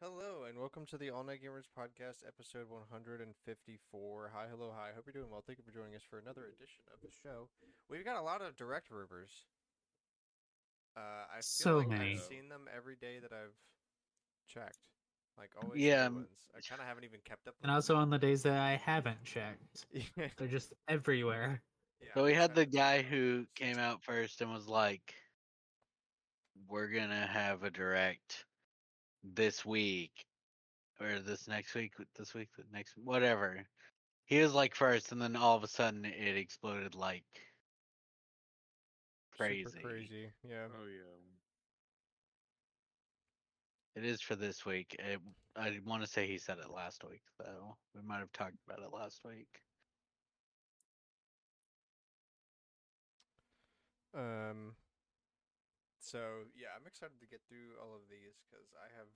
Hello and welcome to the All Night Gamers podcast, episode 154. Hi, hello, hi. Hope you're doing well. Thank you for joining us for another edition of the show. We've got a lot of direct rumors. Uh, I feel So like many. I've seen them every day that I've checked. Like always, Yeah, um, ones. I kind of haven't even kept up. And also on the days that I haven't checked, they're just everywhere. Yeah, So we had the guy who came out first and was like, "We're gonna have a direct this week, or this next week, this week, the next whatever." He was like first, and then all of a sudden it exploded like super crazy. crazy. Yeah. Oh yeah. It is for this week. It, I want to say he said it last week, though. We might have talked about it last week. Um. So yeah, I'm excited to get through all of these because I have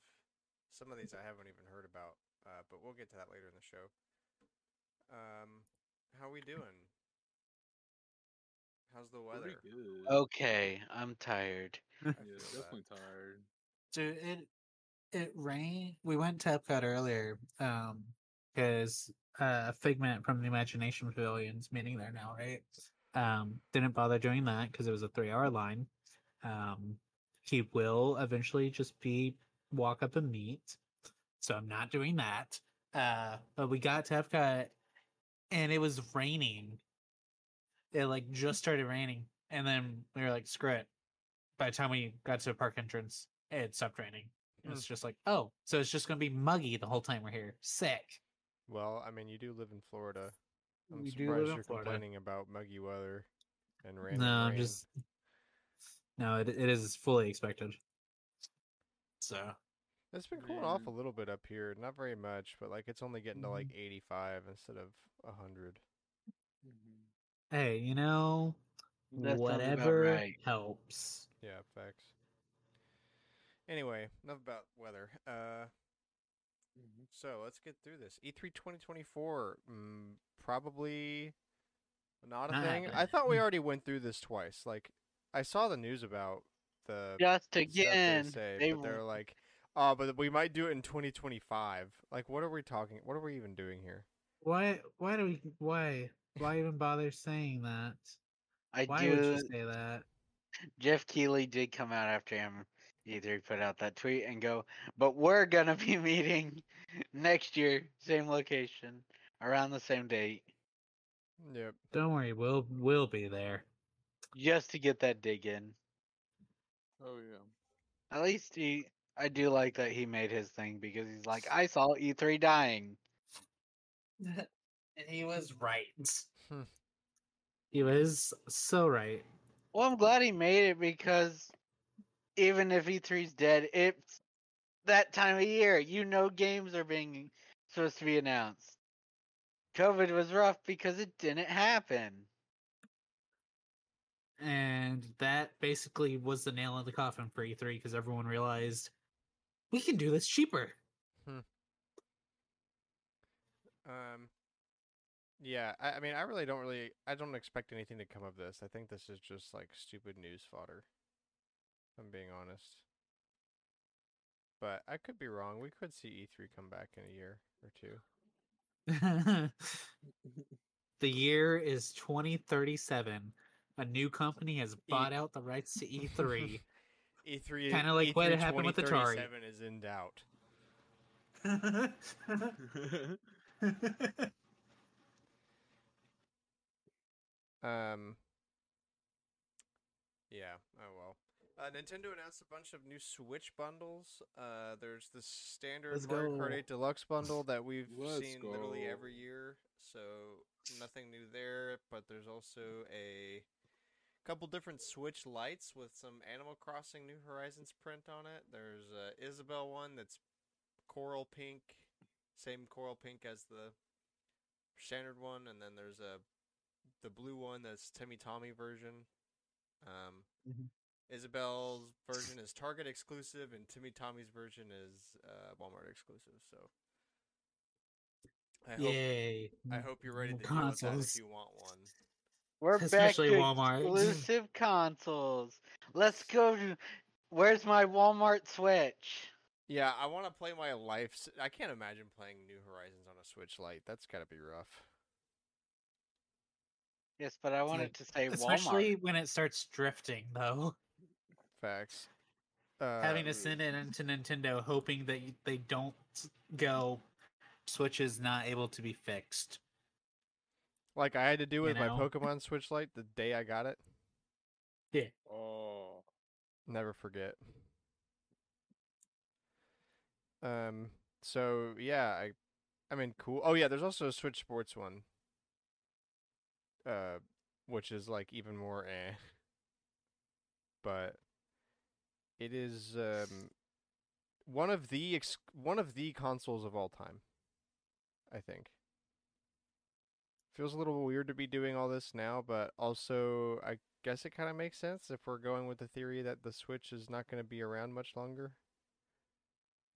some of these I haven't even heard about. Uh, but we'll get to that later in the show. Um, how we doing? How's the weather? good. Okay, I'm tired. I yeah, feel that. definitely tired. Dude, it it rained. We went to Epcot earlier, um, because uh, Figment from the Imagination Pavilion's meeting there now, right? Um, didn't bother doing that because it was a three-hour line. Um, he will eventually just be walk up and meet, so I'm not doing that. Uh, but we got to Epcot, and it was raining. It like just started raining, and then we were like, "Screw it." By the time we got to the park entrance, it stopped raining. And It's just like, oh, so it's just gonna be muggy the whole time we're here. Sick. Well, I mean, you do live in Florida. I'm We surprised live you're complaining about muggy weather and rain. no, rain. just no. It it is fully expected. So It's been cooling off a little bit up here. Not very much, but like it's only getting to like Mhm. 85 instead of 100. hey, you know, That whatever right. helps. Yeah, facts. Anyway, enough about weather. Uh, so let's get through this. E E3 2024, mm, probably not a Not thing. I thought we already went through this twice. Like, I saw the news about the Just again, they say, they but they're like, oh, but we might do it in 2025. Like, what are we talking? What are we even doing here? Why? Why do we? Why? Why even bother saying that? I Why do. would you say that? Geoff Keighley did come out after him. Either put out that tweet and go, but we're gonna be meeting next year, same location, around the same date, Yep. Don't worry, we'll we'll be there. just to get that dig in. Oh yeah. At least he, I do like that he made his thing because he's like, I saw E3 dying. and he was right. Hmm. he was so right. Well, I'm glad he made it because even if E3's dead, it's that time of year. You know, games are being supposed to be announced. COVID was rough because it didn't happen. And that basically was the nail in the coffin for E3 because everyone realized we can do this cheaper. Hmm. Um. Yeah, I, I mean, I really don't really, I don't expect anything to come of this. I think this is just like stupid news fodder. I'm being honest. But I could be wrong. We could see E3 come back in a year or two. the year is 2037. A new company has bought out the rights to E E3. E3, Kinda like what E3 happened with Atari. is in doubt. Um. Yeah. Oh. Uh, Nintendo announced a bunch of new Switch bundles. Uh, there's the standard Let's Mario Kart 8 Deluxe bundle that we've Let's seen literally every year. So nothing new there. But there's also a couple different Switch Lites with some Animal Crossing New Horizons print on it. There's a Isabelle one that's coral pink, same coral pink as the standard one, and then there's a the blue one that's Timmy Tommy version. Um, Mhm. Isabelle's version is Target exclusive, and Timmy Tommy's version is uh, Walmart exclusive. So I hope Yay. I hope you're ready to More deal with that if consoles. you want one. We're back Especially to Walmart. exclusive consoles. Let's go to. Where's my Walmart Switch? Yeah, I want to play my life. I can't imagine playing New Horizons on a Switch Lite. That's got to be rough. Yes, but I wanted like- to say Especially Walmart. when it starts drifting, though. Facts. Uh, Having to send it into Nintendo, hoping that they don't go. Switch is not able to be fixed. like I had to do you with my? Pokemon Switch Lite the day I got it. Yeah. Oh. Never forget. Um. So yeah, I, I mean, cool. Oh yeah, there's also a Switch Sports one. Uh, which is like even more eh. But it is um one of the ex- one of the consoles of all time. I think. Feels a little weird to be doing all this now, but also I guess it kind of makes sense if we're going with the theory that the Switch is not going to be around much longer.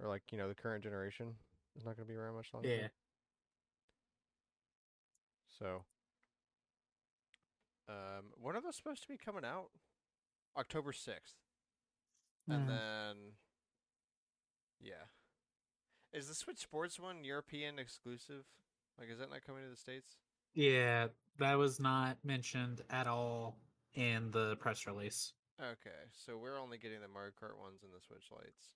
Or like, you know, the current generation is not going to be around much longer. Yeah. So, um, when are those supposed to be coming out? October 6th. And then, yeah. Is the Switch Sports one European exclusive? Like, is that not coming to the States? Yeah, that was not mentioned at all in the press release. Okay, so we're only getting the Mario Kart ones and the Switch Lites.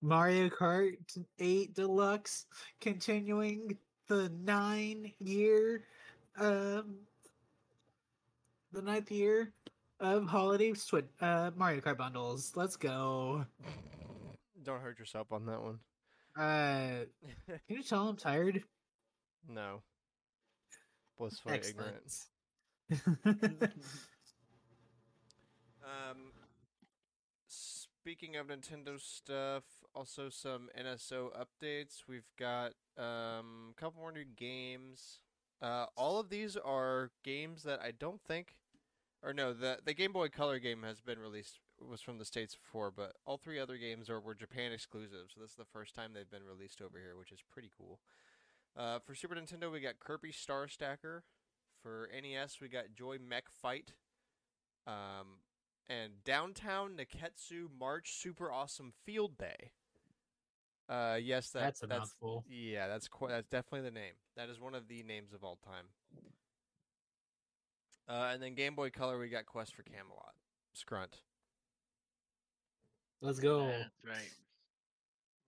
Mario Kart 8 Deluxe continuing the nine year um the ninth year of holiday Switch uh Mario Kart bundles. Let's go. Don't hurt yourself on that one. Uh can you tell I'm tired? no. Blissfully ignorant. Excellent. Um, speaking of Nintendo stuff, also some NSO updates. We've got um, a couple more new games. Uh, all of these are games that I don't think, or no, the the Game Boy Color game has been released. Was from the states before, but all three other games are were Japan exclusive. So this is the first time they've been released over here, which is pretty cool. Uh, for Super Nintendo, we got Kirby Star Stacker. For NES, we got Joy Mech Fight. Um, and Downtown Nekketsu March Super Awesome Field Day. Uh, yes, that, That's a that's mouthful. yeah, that's quite that's definitely the name. That is one of the names of all time. Uh, and then Game Boy Color, we got Quest for Camelot, Scrunt. Let's go. That's right.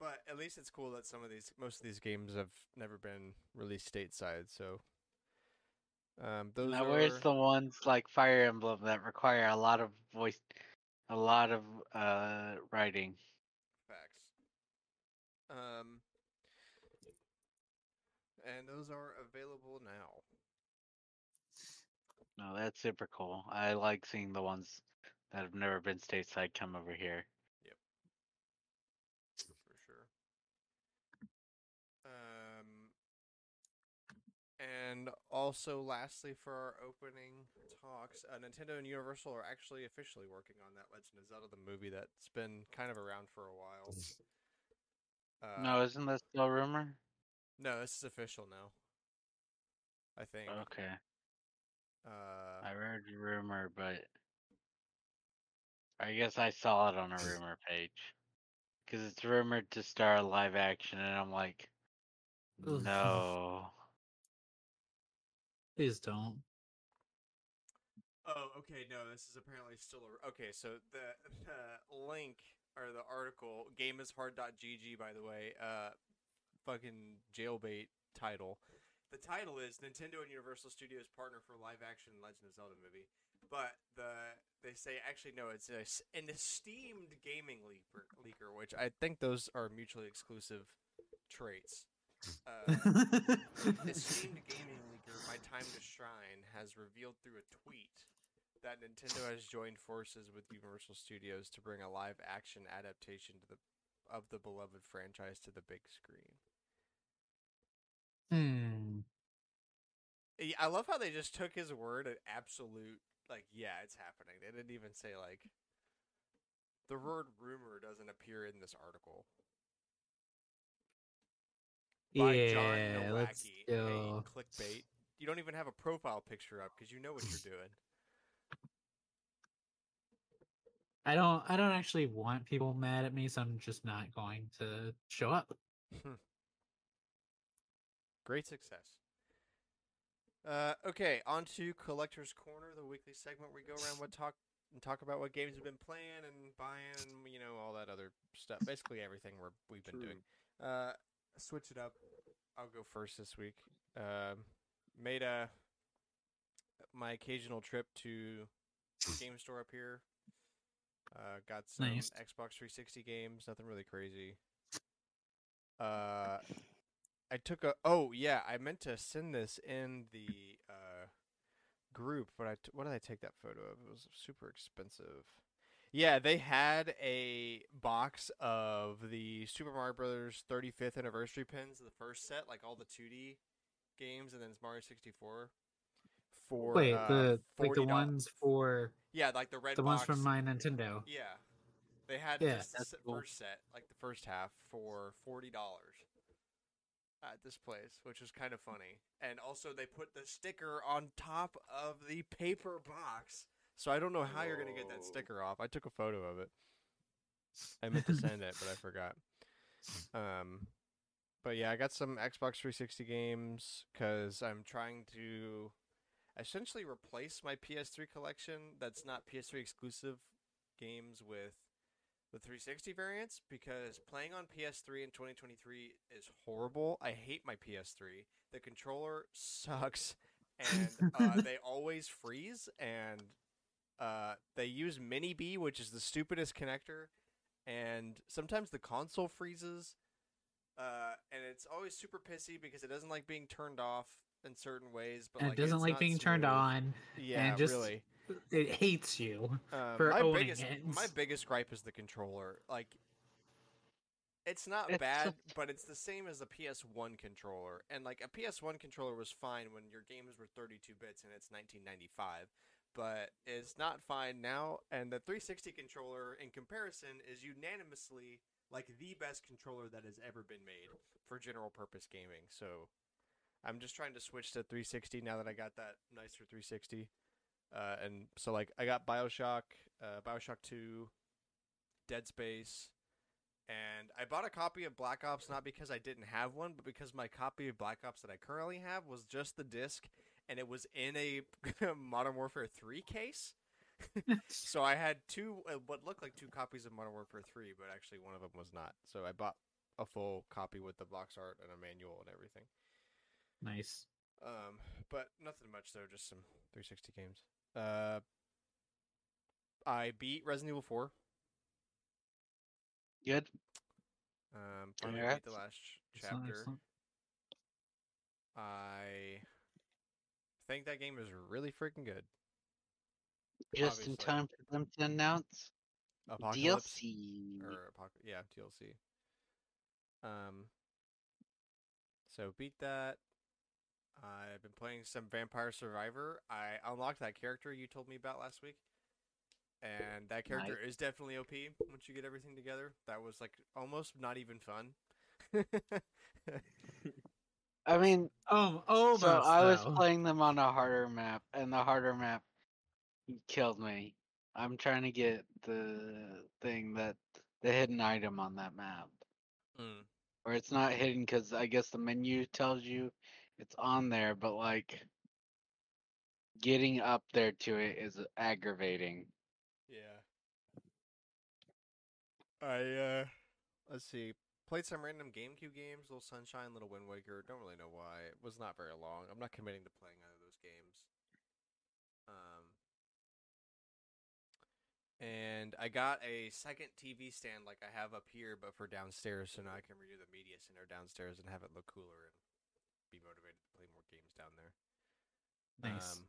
But at least it's cool that some of these, most of these games have never been released stateside. So, um, those now, are where's the ones like Fire Emblem that require a lot of voice, a lot of uh writing? Facts. Um, and those are available now. No, that's super cool. I like seeing the ones that have never been stateside come over here. Yep. For sure. Um, and also, lastly, for our opening talks, uh, Nintendo and Universal are actually officially working on that Legend of Zelda the movie that's been kind of around for a while. Uh, no, isn't that still a rumor? no, this is official now. I think. Okay, Uh, I read rumor, but I guess I saw it on a rumor page because it's rumored to star live action, and I'm like, no. Please don't. Oh, okay. No, this is apparently still a. Okay, so the the link or the article, gameishard.gg, by the way, uh, fucking jailbait title. The title is Nintendo and Universal Studios partner for live action Legend of Zelda movie, but the they say actually no, it's a, an esteemed gaming leaker, leaker, which I think those are mutually exclusive traits. Uh, esteemed gaming leaker My Time to Shine has revealed through a tweet that Nintendo has joined forces with Universal Studios to bring a live action adaptation to the of the beloved franchise to the big screen. Hmm. Yeah, I love how they just took his word at absolute like yeah, it's happening. They didn't even say like the word rumor doesn't appear in this article. By John Yeah, let's Nowacki, a clickbait you don't even have a profile picture up because you know what you're doing. I don't I don't actually want people mad at me, so I'm just not going to show up. Great success. Uh, okay, on to Collector's Corner, the weekly segment where we go around what talk and talk about what games we've been playing and buying, and you know all that other stuff. Basically, everything we're, we've been doing. Uh, switch it up. I'll go first this week. Um made a my occasional trip to the game store up here. Uh, got some Nice. Xbox 360 games. Nothing really crazy. Uh, I took a. Oh yeah, I meant to send this in the uh, group, but I t- what did I take that photo of? It was super expensive. Yeah, they had a box of the Super Mario Brothers 35th anniversary pins, the first set, like all the 2D games, and then it's Mario 64. For Wait, uh, the like the ones for yeah, like the red the ones from my Nintendo. Yeah, they had Yeah, the cool. first set, like the first half, for forty dollars at this place, which is kind of funny. And also, they put the sticker on top of the paper box, so I don't know how you're gonna get that sticker off. I took a photo of it. I meant to send it, but I forgot. Um, but yeah, I got some Xbox 360 games because I'm trying to essentially replace my PS3 collection that's not PS3 exclusive games with the 360 variants because playing on PS3 in 2023 is horrible. I hate my PS3. The controller sucks and uh, they always freeze and uh, they use mini B, which is the stupidest connector, and sometimes the console freezes. Uh, and it's always super pissy because it doesn't like being turned off in certain ways, but and like, it doesn't like being turned on. Yeah, just really. It hates you. Um, for my owning biggest it. my biggest gripe is the controller. Like, it's not It's bad, but it's the same as a PS1 controller. And like a PS1 controller was fine when your games were 32 bits and it's 1995, but it's not fine now. And the 360 controller, in comparison, is unanimously like the best controller that has ever been made for general purpose gaming. So. I'm just trying to switch to 360 now that I got that nicer 360. Uh, and so like I got Bioshock, uh, Bioshock Two, Dead Space, and I bought a copy of Black Ops not because I didn't have one, but because my copy of Black Ops that I currently have was just the disc, and it was in a Modern Warfare Three case. so I had two, uh, what looked like two copies of Modern Warfare Three, but actually one of them was not. So I bought a full copy with the box art and a manual and everything. nice. Um, but nothing much though, just some 360 games. Uh, I beat Resident Evil 4. Good. Um, finally beat the last chapter. I think that game is really freaking good. Just in time for them to announce Apocalypse DLC. or Apoc- yeah, DLC. Um, so beat that. I've been playing some Vampire Survivor. I unlocked that character you told me about last week. And that character is definitely OP once you get everything together. That was like almost not even fun. I mean, Oh, oh, so I was though. playing them on a harder map, and the harder map killed me. I'm trying to get the thing that the hidden item on that map, Mm. or it's not hidden because I guess the menu tells you it's on there, but like getting up there to it is aggravating. Yeah. I uh let's see. Played some random GameCube games, Little Sunshine, Little Wind Waker. Don't really know why. It was not very long. I'm not committing to playing either of those games. Um and I got a second TV stand like I have up here, but for downstairs, so now I can redo the media center downstairs and have it look cooler and be motivated to play more games down there. Nice. Um,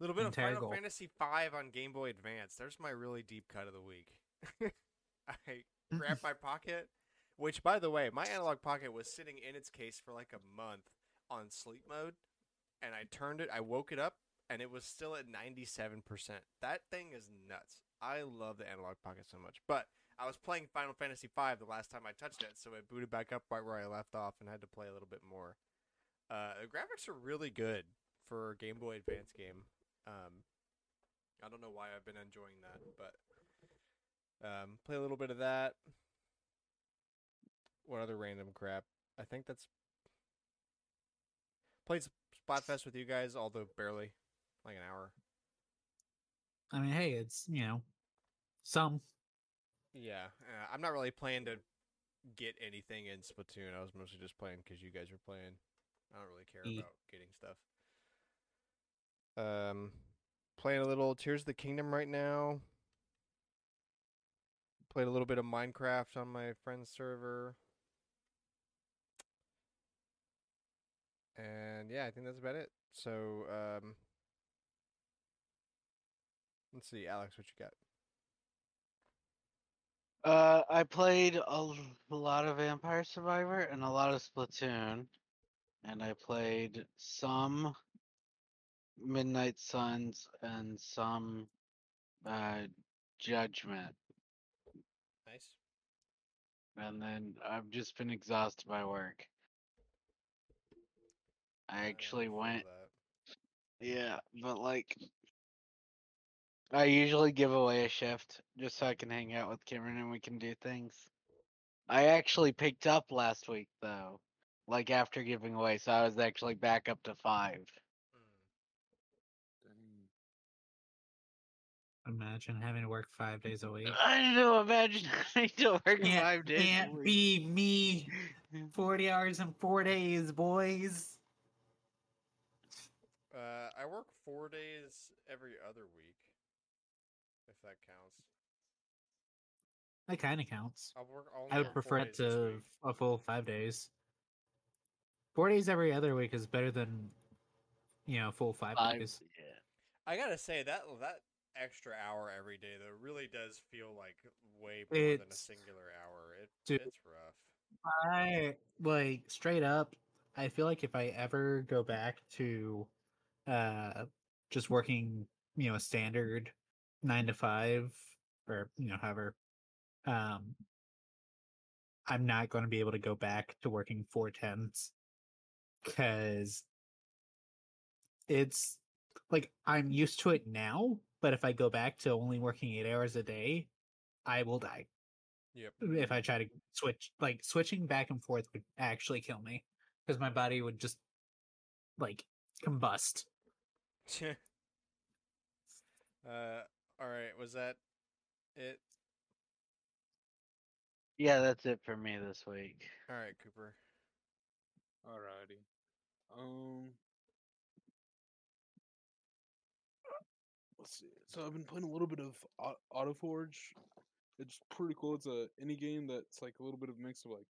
little bit of Final. Fantasy V on Game Boy Advance. There's my really deep cut of the week. I grabbed my pocket, which, by the way, my analog pocket was sitting in its case for like a month on sleep mode, and I turned it. I woke it up, and it was still at 97%. That thing is nuts. I love the analog pocket so much, but. I was playing Final Fantasy V the last time I touched it, so it booted back up right where I left off and had to play a little bit more. Uh, the graphics are really good for Game Boy Advance game. Um, I don't know why I've been enjoying that, but um, play a little bit of that. What other random crap? I think that's played Splatfest with you guys, although barely, like an hour. I mean, hey, it's you know, some. Yeah, uh, I'm not really playing to get anything in Splatoon. I was mostly just playing because you guys were playing. I don't really care E- about getting stuff. Um, playing a little Tears of the Kingdom right now. Played a little bit of Minecraft on my friend's server. And yeah, I think that's about it. So, um, let's see, Alex, what you got? Uh, I played a lot of Vampire Survivor and a lot of Splatoon, and I played some Midnight Suns and some uh, Judgment, Nice. and then I've just been exhausted by work. I actually feel went, that. yeah, but like, I usually give away a shift just so I can hang out with Cameron and we can do things. I actually picked up last week though, like after giving away, so I was actually back up to five. Mm. Imagine having to work five days a week. I know. Imagine having to work Can't, five days. can't week. be me. Forty hours in four days, boys. Uh, I work four days every other week, if that counts. That kind of counts. I'll work. Only I would prefer it to a full five days. Four days every other week is better than, you know, full five, Five. days. Yeah. I gotta say that that extra hour every day though really does feel like way more than a It's- singular hour. It Dude. it's rough. I like straight up. I feel like if I ever go back to, uh, just working, you know, a standard nine to five or you know, however, um, I'm not going to be able to go back to working four tens because it's like I'm used to it now. But if I go back to only working eight hours a day, I will die Yep. if I try to switch. Like switching back and forth would actually kill me because my body would just like combust. uh, all right. Was that it? Yeah, that's it for me this week. All right, Cooper. Alrighty. Um. Let's see. So I've been playing a little bit of Au- AutoForge. It's pretty cool. It's a indie game that's like a little bit of a mix of like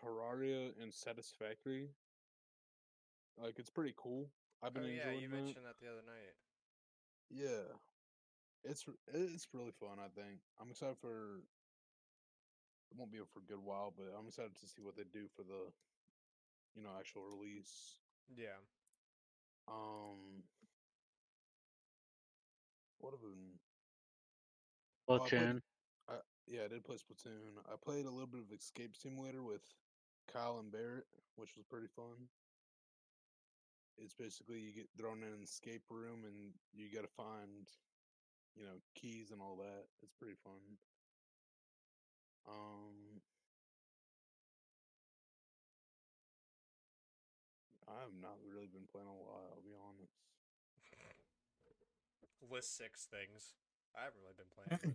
Terraria and Satisfactory. Like it's pretty cool. I've been Oh been yeah, enjoying you that. mentioned that the other night. Yeah, it's it's really fun. I think I'm excited for. It won't be up for a good while, but I'm excited to see what they do for the, you know, actual release. Yeah. Um, what have been? Oh, I played- Splatoon. I, yeah, I did play Splatoon. I played a little bit of Escape Simulator with Kyle and Barrett, which was pretty fun. It's basically you get thrown in an escape room and you got to find, you know, keys and all that. It's pretty fun. Um, I have not really been playing a lot. I'll be honest. List six things. I haven't really been playing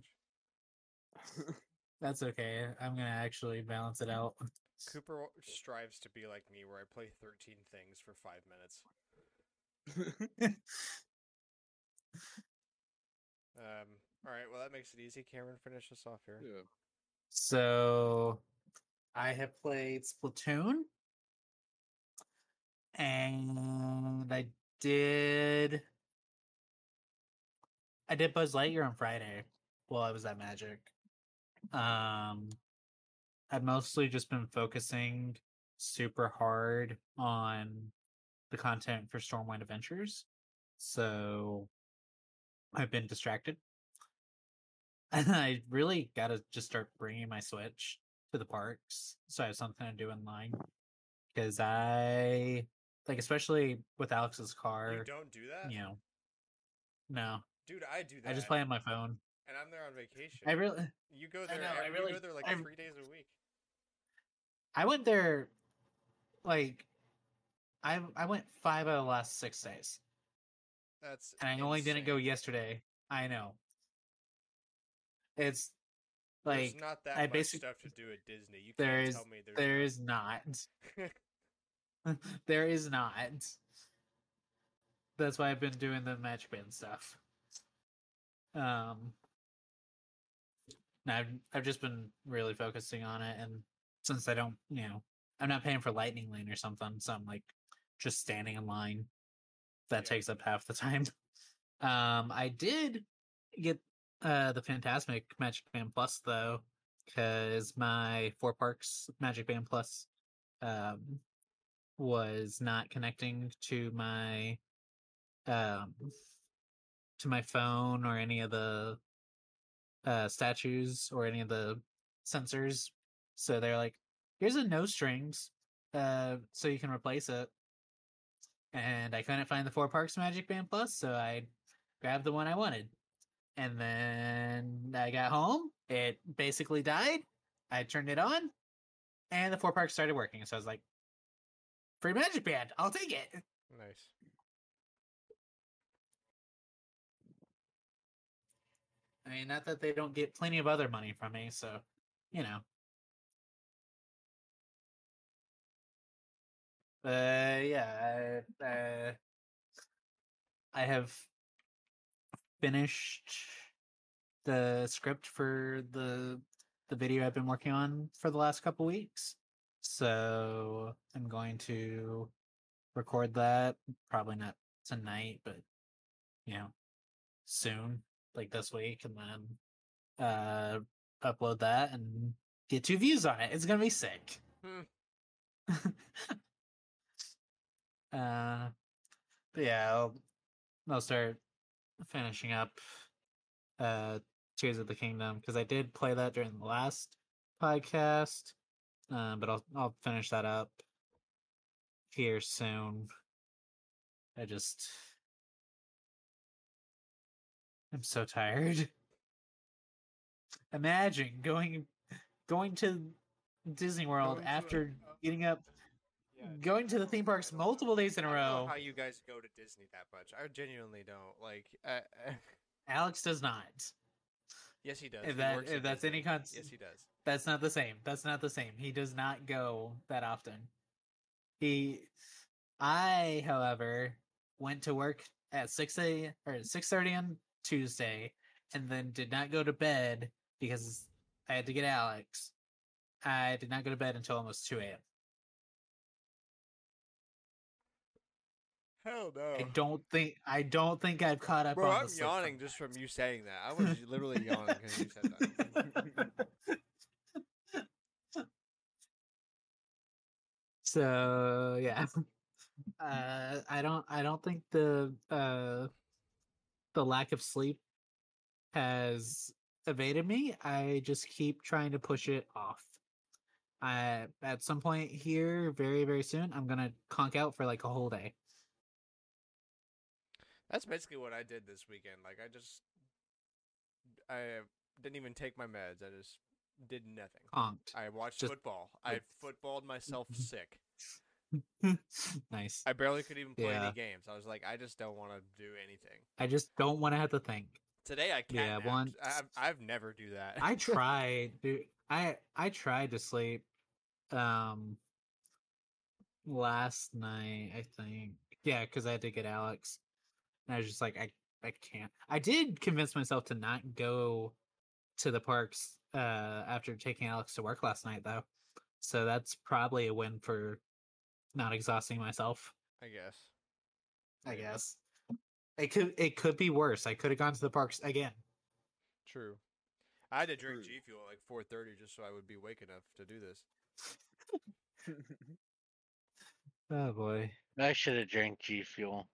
much. That's okay. I'm gonna actually balance it out. Cooper strives to be like me, where I play thirteen things for five minutes. Um. All right. Well, that makes it easy. Cameron, finish us off here. yeah. So I have played Splatoon. And I did I did Buzz Lightyear on Friday while I was at Magic. Um I've mostly just been focusing super hard on the content for Stormwind Adventures. So I've been distracted. And I really got to just start bringing my Switch to the parks so I have something to do in line. Because I like especially with Alex's car. You don't do that, You know, no, dude. I do that. I just play on my phone. and I'm there on vacation. I really, You go I there. know, I really- you go there like I'm- three days a week. I went there, like, I I went five out of the last six days, That's and I only didn't go yesterday. I know. It's There's like not that I much basic- stuff to do at Disney. You there is- tell me there's there not. is not. there is not. That's why I've been doing the Magic Band stuff. Um, I've I've just been really focusing on it, and since I don't, you know, I'm not paying for Lightning Lane or something, so I'm like just standing in line. That Yeah. takes up half the time. Um, I did get uh the Fantasmic Magic Band Plus though, because my Four Parks Magic Band Plus um was not connecting to my um to my phone or any of the uh statues or any of the sensors so they're like here's a no strings uh so you can replace it and i couldn't find the four parks magic band plus so i grabbed the one i wanted and then i got home it basically died i turned it on and the four parks started working so i was like free magic band i'll take it nice. I mean, not that they don't get plenty of other money from me, so you know. Uh, yeah, I, uh, I have finished the script for the the video I've been working on for the last couple weeks. So I'm going to record that. Probably not tonight, but you know, soon, like this week, and then uh upload that and get two views on it. It's gonna be sick. Hmm. uh, but yeah, I'll, I'll start finishing up uh Tears of the Kingdom because I did play that during the last podcast. Uh, but I'll I'll finish that up here soon. I just I'm so tired. Imagine going going to Disney World Going to a- after uh, getting up Yeah, going to the theme parks multiple days in a I don't know row. how you guys go to Disney that much? I genuinely don't. Like, uh, Alex does not. yes, he does. If that- if at that's any Disney. cons- yes, he does. That's not the same. That's not the same. He does not go that often. He I, however, went to work at 6 a or 6:30 on Tuesday and then did not go to bed because I had to get Alex. I did not go to bed until almost 2 a.m. Hell no. I don't think I don't think I've caught up. Bro, I'm yawning just from you saying that. I was literally yawning because you said that. so yeah uh i don't i don't think the uh the lack of sleep has evaded me i just keep trying to push it off i at some point here very very soon i'm gonna conk out for like a whole day That's basically what I did this weekend. Like, I just, I didn't even take my meds. I just did nothing. conked I watched Just- football. I footballed myself sick. nice I barely could even play Yeah. any games. I was like, I just don't want to do anything. i just don't want to have to think Today I can't. once- I've, I've never do that. I tried, dude. I I tried to sleep um last night, I think. Yeah, because I had to get Alex. And I was just like, I I can't. I did convince myself to not go to the parks uh after taking Alex to work last night though. So that's probably a win for not exhausting myself, I guess. I Yeah. guess. It could it could be worse. I could have gone to the parks again. True. I had to drink True. G Fuel at like 4:30 just so I would be awake enough to do this. Oh boy. I should have drank G Fuel.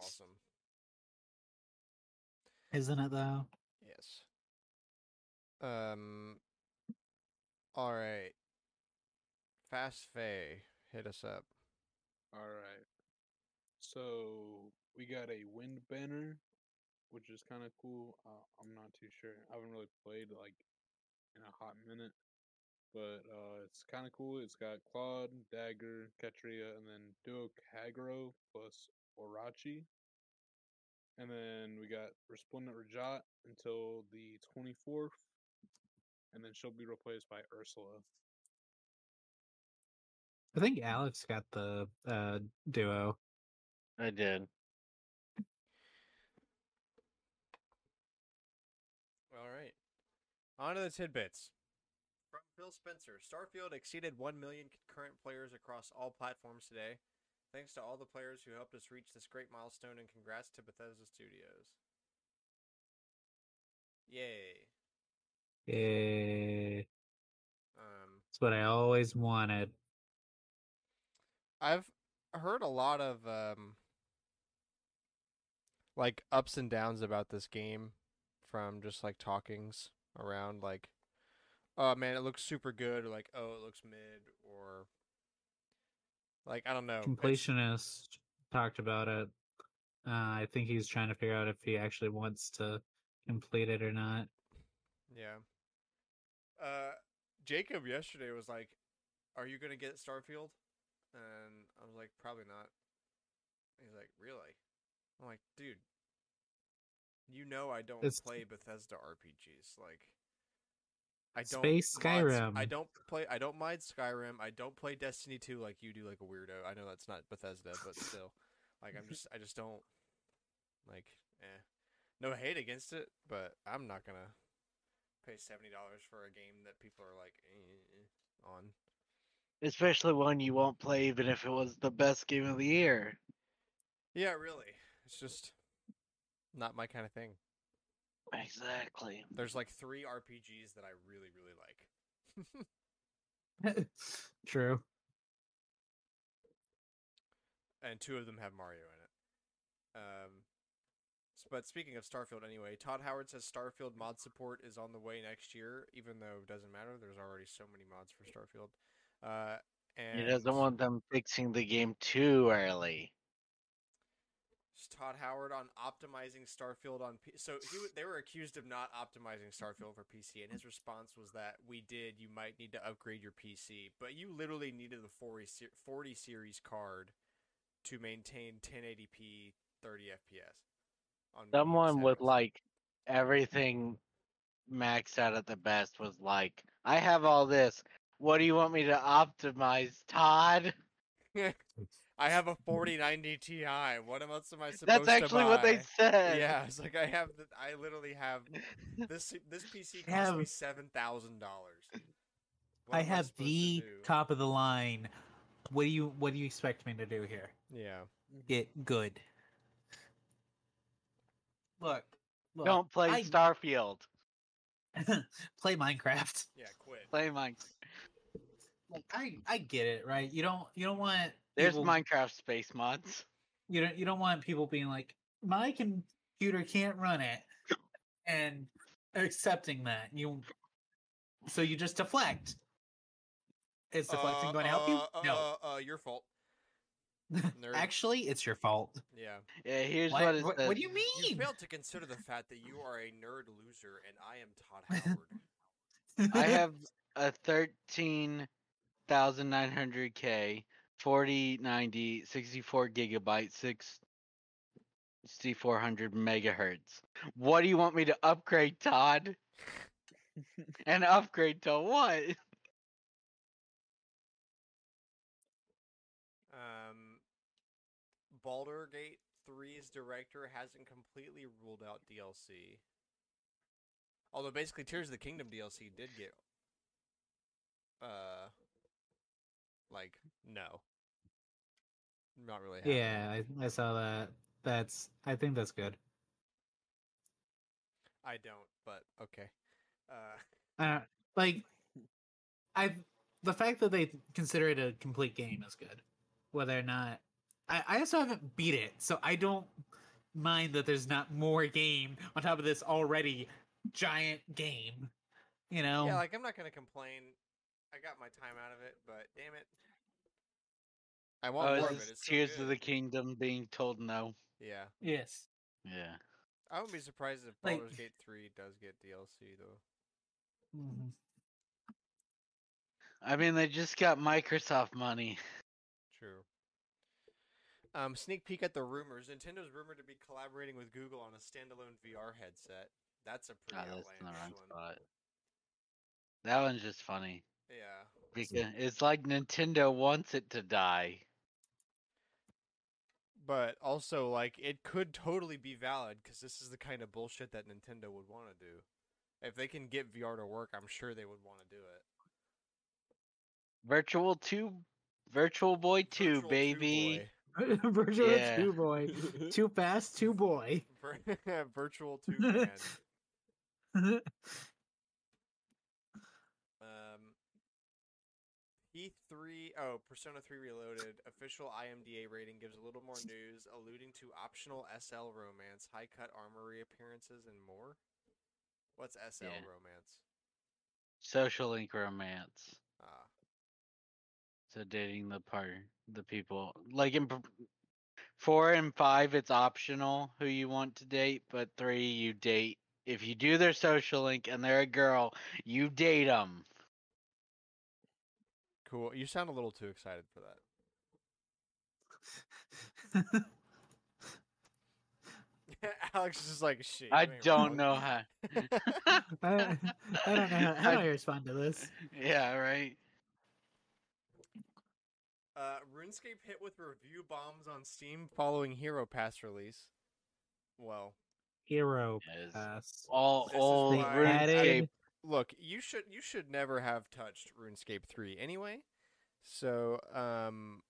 Caffeine is awesome. Isn't it though? Yes. Um. All right. Fast Fay Hit us up. All right. So we got a wind banner, which is kind of cool. Uh, I'm not too sure. I haven't really played like in a hot minute, but uh, it's kind of cool. It's got Claude, Dagr, Catria, and then Duo Kagero plus Orochi. And then we got Resplendent Rhajat until the 24th, and then she'll be replaced by Ursula. I think Alex got the uh, duo. I did. All right. On to the tidbits. From Phil Spencer, Starfield exceeded 1 million concurrent players across all platforms today. Thanks to all the players who helped us reach this great milestone, and congrats to Bethesda Studios. Yay. Yeah, Um, it's what I always wanted. I've heard a lot of um, like ups and downs about this game from just like talkings around like oh man it looks super good or like oh it looks mid or like I don't know. it's- Completionist talked about it. Uh, I think he's trying to figure out if he actually wants to complete it or not. Yeah. Uh, Jacob yesterday was like, "Are you gonna get Starfield?" And I was like, "Probably not." He's like, "Really?" I'm like, "Dude, you know I don't It's- play Bethesda RPGs. Like, I don't Space mod Skyrim. I don't play. I don't mind Skyrim. I don't play Destiny 2 like you do, like a weirdo. I know that's not Bethesda, but still, like I'm just, I just don't like. Eh. No hate against it, but I'm not gonna pay seventy dollars for a game that people are like eh, on. Especially one you won't play even if it was the best game of the year. Yeah, really. It's just not my kind of thing. Exactly. There's like three RPGs that I really, really like. True. and two of them have Mario in it. Um, but speaking of Starfield, anyway, Todd Howard says Starfield mod support is on the way next year. Even though it doesn't matter, there's already so many mods for Starfield. Uh, and He doesn't want them fixing the game too early. Todd Howard on optimizing Starfield on P- so he w- they were accused of not optimizing Starfield for PC, and his response was that we did. You might need to upgrade your PC, but you literally needed the 40, se- 40 series card to maintain 1080p 30 FPS. On Someone with like everything maxed out at the best was like, I have all this. What do you want me to optimize, Todd? I have a 4090 Ti. What else am I supposed to buy? That's actually what they said. Yeah, it's like I have. The, I literally have this. This PC cost me seven thousand dollars. I have the top of the line. What do you What do you expect me to do here? Yeah. Get good. Look, look Don't play I- Starfield. play Minecraft. Yeah. Quit. Play Minecraft. Like I, I get it, right? You don't, you don't want. There's people- Minecraft space mods. You don't, you don't want people being like, my computer can't run it, and accepting that you. So you just deflect. Is deflecting Uh, going to help you? uh, no. Uh, uh, your fault. nerd. Actually, it's your fault. Yeah. Yeah, here's What, what it what, says. what do you You mean? failed to consider the fact that you are a nerd loser, and I am Todd Howard. I have a 13,900K, 4090, 64 gigabyte, 6400 megahertz. What do you want me to upgrade, Todd? and upgrade to what? Um, Baldur Gate 3's director hasn't completely ruled out DLC. Although basically Tears of the Kingdom DLC did get uh like no. Not really happening. yeah, I, I saw that. That's. I think that's good. I don't, but okay. Uh Uh, like, I the fact that they consider it a complete game is good. Whether or not, I, I also haven't beat it, so I don't mind that there's not more game on top of this already giant game. You know, Yeah, like I'm not gonna complain. I got my time out of it, but damn it. I want Oh, more is of it. It's so Tears of the Kingdom being told no. Yeah, Yes. Yeah. I wouldn't be surprised if Like- Gate three does get DLC though. Mhm. I mean, they just got Microsoft money. True. Um, sneak peek at the rumors. Nintendo's rumored to be collaborating with Google on a standalone VR headset. That's a pretty that's in the wrong outlandish one. spot. That one's just funny Yeah. because it's like Nintendo wants it to die. But also, like, it could totally be valid because this is the kind of bullshit that Nintendo would want to do. If they can get VR to work, I'm sure they would want to do it. Virtual two, Virtual Boy two, Virtual baby. Boy. Virtual Yeah. two boy. Too fast, two boy. Virtual 2 man. Um, E3, oh, Persona 3 Reloaded official IMDA rating gives a little more news, alluding to optional SL romance, high cut armory appearances, and more. What's SL Yeah. romance? Social link romance. Ah, So dating the part, the people like in four and five, it's optional who you want to date, but three you date if you do their social link and they're a girl, you date them. Cool. You sound a little too excited for that. Alex is just like shit. I don't know how. I, I don't know how, how do I respond to this. yeah, right. Uh, RuneScape hit with review bombs on Steam following Hero Pass release. Well, Hero Yes. pass. All This old RuneScape. added look, you should you should never have touched RuneScape 3 anyway. So, um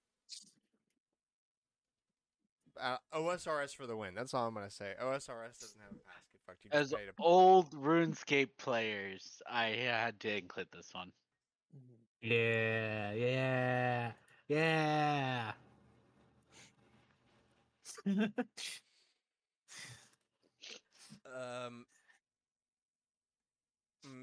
uh, OSRS for the win. That's all I'm gonna say. OSRS doesn't have a basket. Get fucked. You As a old RuneScape players, I had to include this one. Yeah, yeah, yeah. Um,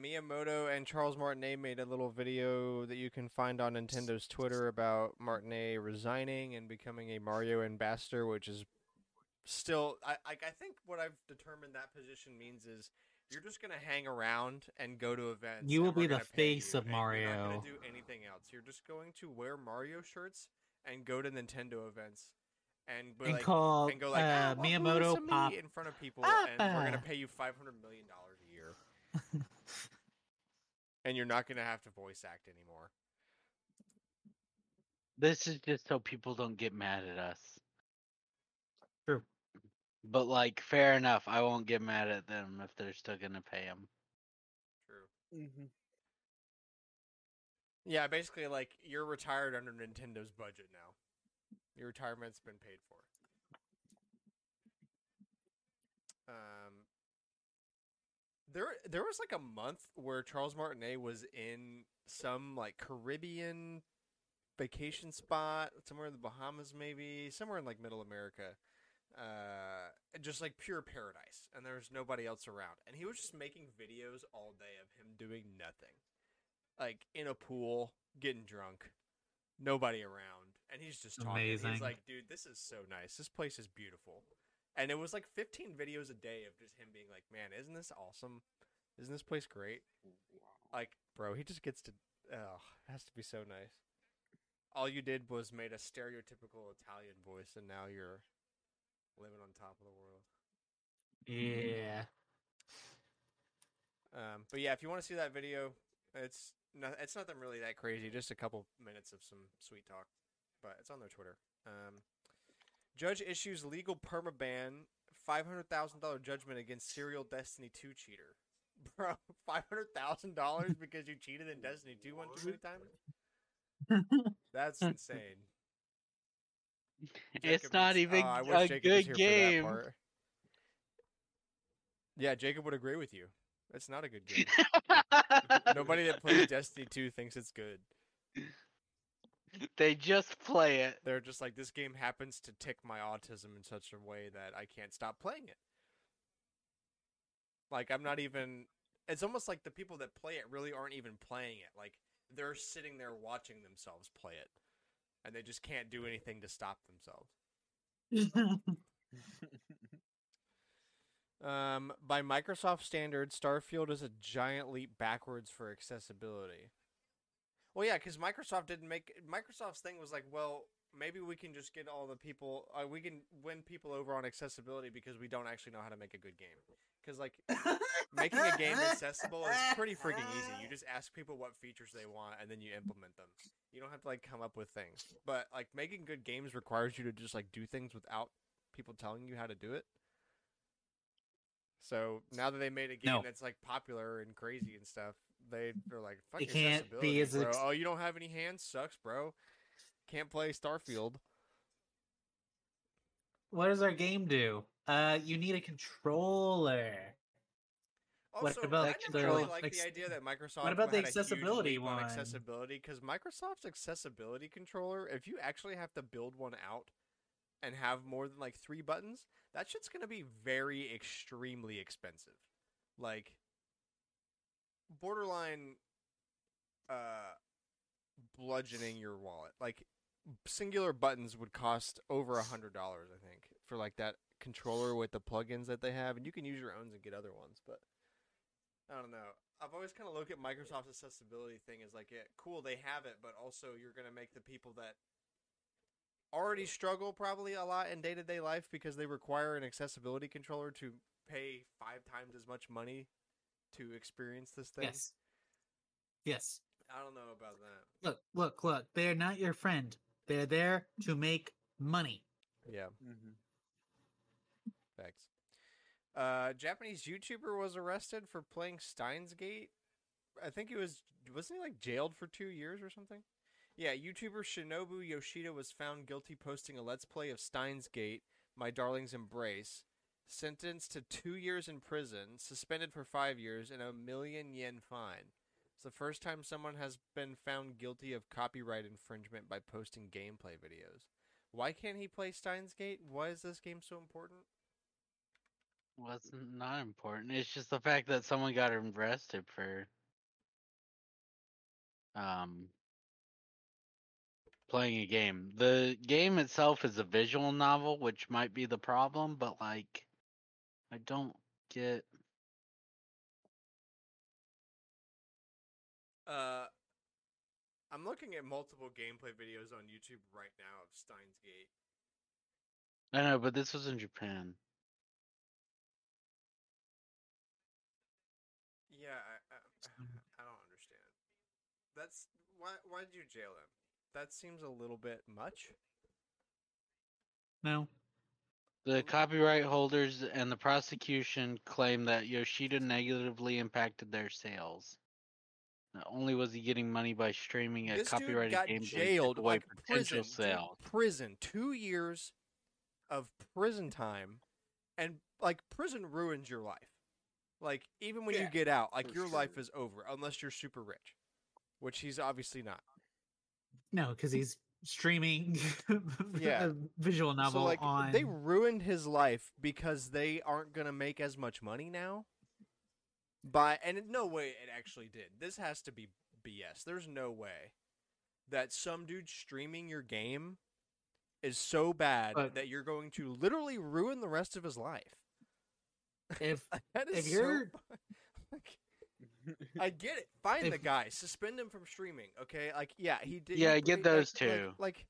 Miyamoto and Charles Martinet made a little video that you can find on Nintendo's Twitter about Martinet resigning and becoming a Mario ambassador, which is still I I, I think what I've determined that position means is you're just gonna hang around and go to events. You will be the face of and You're not Mario. gonna do anything else. You're just going to wear Mario shirts and go to Nintendo events and and like, call and go like uh, "Ah, well, Miyamoto Louisa me," pop. in front of people, and we're gonna pay you five hundred million dollars a year, and you're not gonna have to voice act anymore. This is just so people don't get mad at us. True. But like, fair enough. I won't get mad at them if they're still gonna pay them. True. Mm-hmm. Yeah, basically, like you're retired under Nintendo's budget now. Your retirement's been paid for. Um, there, there was like a month where Charles Martinet was in some like Caribbean vacation spot, somewhere in the Bahamas, maybe somewhere in like Middle America, uh, just like pure paradise, and there was nobody else around, and he was just making videos all day of him doing nothing, like in a pool, getting drunk, nobody around, and he's just talking. Amazing. He's like, "Dude, this is so nice. This place is beautiful." And it was like 15 videos a day of just him being like, "Man, isn't this awesome? Isn't this place great?" Like, bro, he just gets to. Oh, it has to be so nice. All you did was made a stereotypical Italian voice, and now you're living on top of the world. Yeah. Um, but yeah, if you want to see that video, it's no, it's nothing really that crazy. Just a couple minutes of some sweet talk, but it's on their Twitter. Um, judge issues legal permaban, five hundred thousand dollar judgment against serial Destiny two cheater. Bro, five hundred thousand dollars because you cheated in Destiny two one too many times. That's insane. It's Jacob not needs- even oh, a Jacob good here for that game. Yeah, Jacob would agree with you. It's not a good game. Nobody that plays Destiny 2 thinks it's good. They just play it. They're just like, this game happens to tick my autism in such a way that I can't stop playing it. Like, I'm not even. It's almost like the people that play it really aren't even playing it. Like, they're sitting there watching themselves play it. and they just can't do anything to stop themselves. Um, by Microsoft standards, Starfield is a giant leap backwards for accessibility. Well, yeah, because Microsoft didn't make Microsoft's thing was like, well, maybe we can just get all the people, uh, we can win people over on accessibility because we don't actually know how to make a good game. Because like making a game accessible is pretty freaking easy. You just ask people what features they want and then you implement them. You don't have to like come up with things. But like making good games requires you to just like do things without people telling you how to do it. So now that they made a game No. that's like popular and crazy and stuff, they they're like, "Fuck It can't be as ex- oh, you don't have any hands, sucks, bro. Can't play Starfield. what does our game do? Uh, you need a controller. What about I really like ex- the idea that Microsoft. what about the accessibility one? accessibility, because Microsoft's accessibility controller, if you actually have to build one out and have more than like three buttons, that shit's gonna be very extremely expensive. Like borderline uh bludgeoning your wallet. Like singular buttons would cost over a hundred dollars, I think, for like that controller with the plugins that they have, and you can use your own and get other ones, but I don't know. I've always kind of looked at Microsoft's accessibility thing as like, yeah, cool, they have it, but also you're gonna make the people that already struggle probably a lot in day to day life because they require an accessibility controller to pay five times as much money to experience this thing. Yes. Yes. I don't know about that. Look, look, look. They're not your friend. They're there to make money. Yeah, hmm facts. Uh, Japanese YouTuber was arrested for playing Steins Gate. I think he was wasn't he like jailed for two years or something? Yeah, YouTuber Shinobu Yoshida was found guilty posting a let's play of Steins Gate, My Darling's Embrace, sentenced to two years in prison, suspended for five years, and a million yen fine. It's the first time someone has been found guilty of copyright infringement by posting gameplay videos. Why can't he play Steins Gate? Why is this game so important? Well, it's not important. It's just the fact that someone got arrested for um playing a game. The game itself is a visual novel, which might be the problem, but like I don't get Uh, I'm looking at multiple gameplay videos on YouTube right now of Steins Gate. I know, but this was in Japan. Yeah, I, I, I don't understand. That's why. Why did you jail him? That seems a little bit much. No. The copyright holders and the prosecution claim that Yoshida negatively impacted their sales. Not only was he getting money by streaming a this dude copyrighted got game, but he took jailed away like potential prison, dude, sales. prison, two years of prison time, and like prison ruins your life. Like even when you get out, like for your life is over unless you're super rich, which he's obviously not. No, because he's streaming Yeah. visual novel so like on. they ruined his life because they aren't gonna make as much money now. By and no way it actually did. This has to be BS. There's no way that some dude streaming your game is so bad But- that you're going to literally ruin the rest of his life. if That is If you're- like, I get it. Find the guy, suspend him from streaming. Okay, like yeah, he did. Yeah, he I get bra- those like- like- too. Like,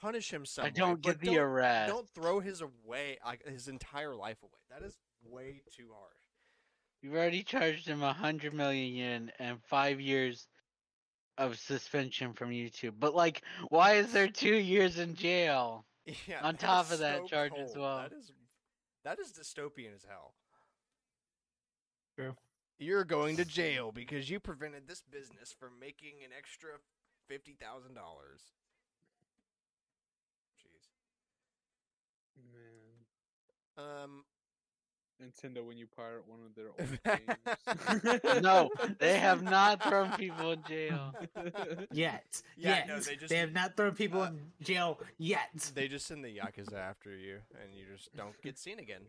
punish him some I don't get the don't- arrest. don't throw his away like his entire life away. That is way too harsh. You've already charged him a hundred million yen and five years of suspension from YouTube. But like, why is there two years in jail? Yeah. On top of that so charge as well. That is that is dystopian as hell. True. You're going to jail because you prevented this business from making an extra fifty thousand dollars. Jeez. Man, Um. Nintendo, when you pirate one of their old games. No, they have not thrown people in jail. yet, Yeah, yet no, they just- have not thrown people uh, in jail yet. They just send the yakuza after you, and you just don't get seen again.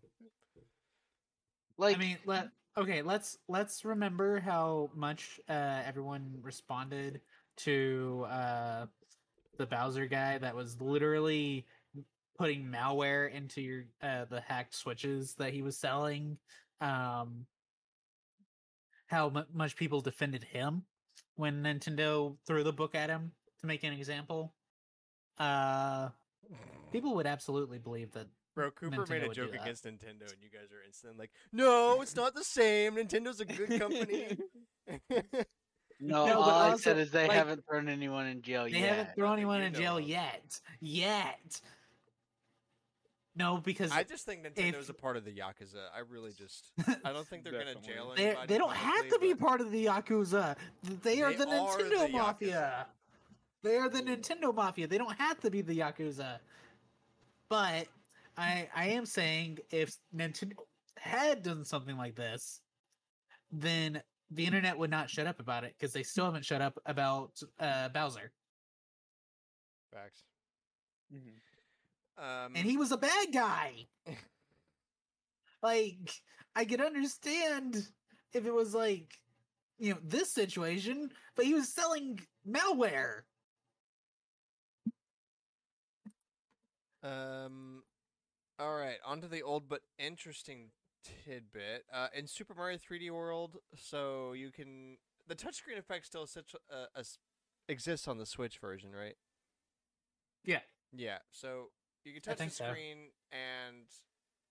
Like, I mean, let okay. Let's let's remember how much uh, everyone responded to uh, the Bowser guy that was literally putting malware into your uh, the hacked switches that he was selling. Um, how mu- much people defended him when Nintendo threw the book at him to make an example. Uh, people would absolutely believe that. Bro, Cooper made a joke against Nintendo, and you guys are instantly like, "No, it's not the same. Nintendo's a good company." No, No, all but I also, said is they like, haven't thrown anyone in jail They yet. They haven't thrown anyone in jail of. yet. Yet. No, because I just think Nintendo's if- a part of the Yakuza. I really just, I don't think they're gonna Definitely. jail they anybody. they don't have to be part of the Yakuza. They are They the are Nintendo the Yakuza. Mafia. They are the Nintendo Mafia. They don't have to be the Yakuza. But I I am saying if Nintendo had done something like this, then the internet would not shut up about it because they still haven't shut up about uh, Bowser, Facts. Mhm. Um, and he was a bad guy. like I could understand if it was like you know this situation, but he was selling malware. Um. All right, on to the old but interesting tidbit. Uh, in Super Mario 3D World, so you can the touchscreen effect still such, uh, as- exists on the Switch version, right? Yeah. Yeah. So you can touch the think so. screen and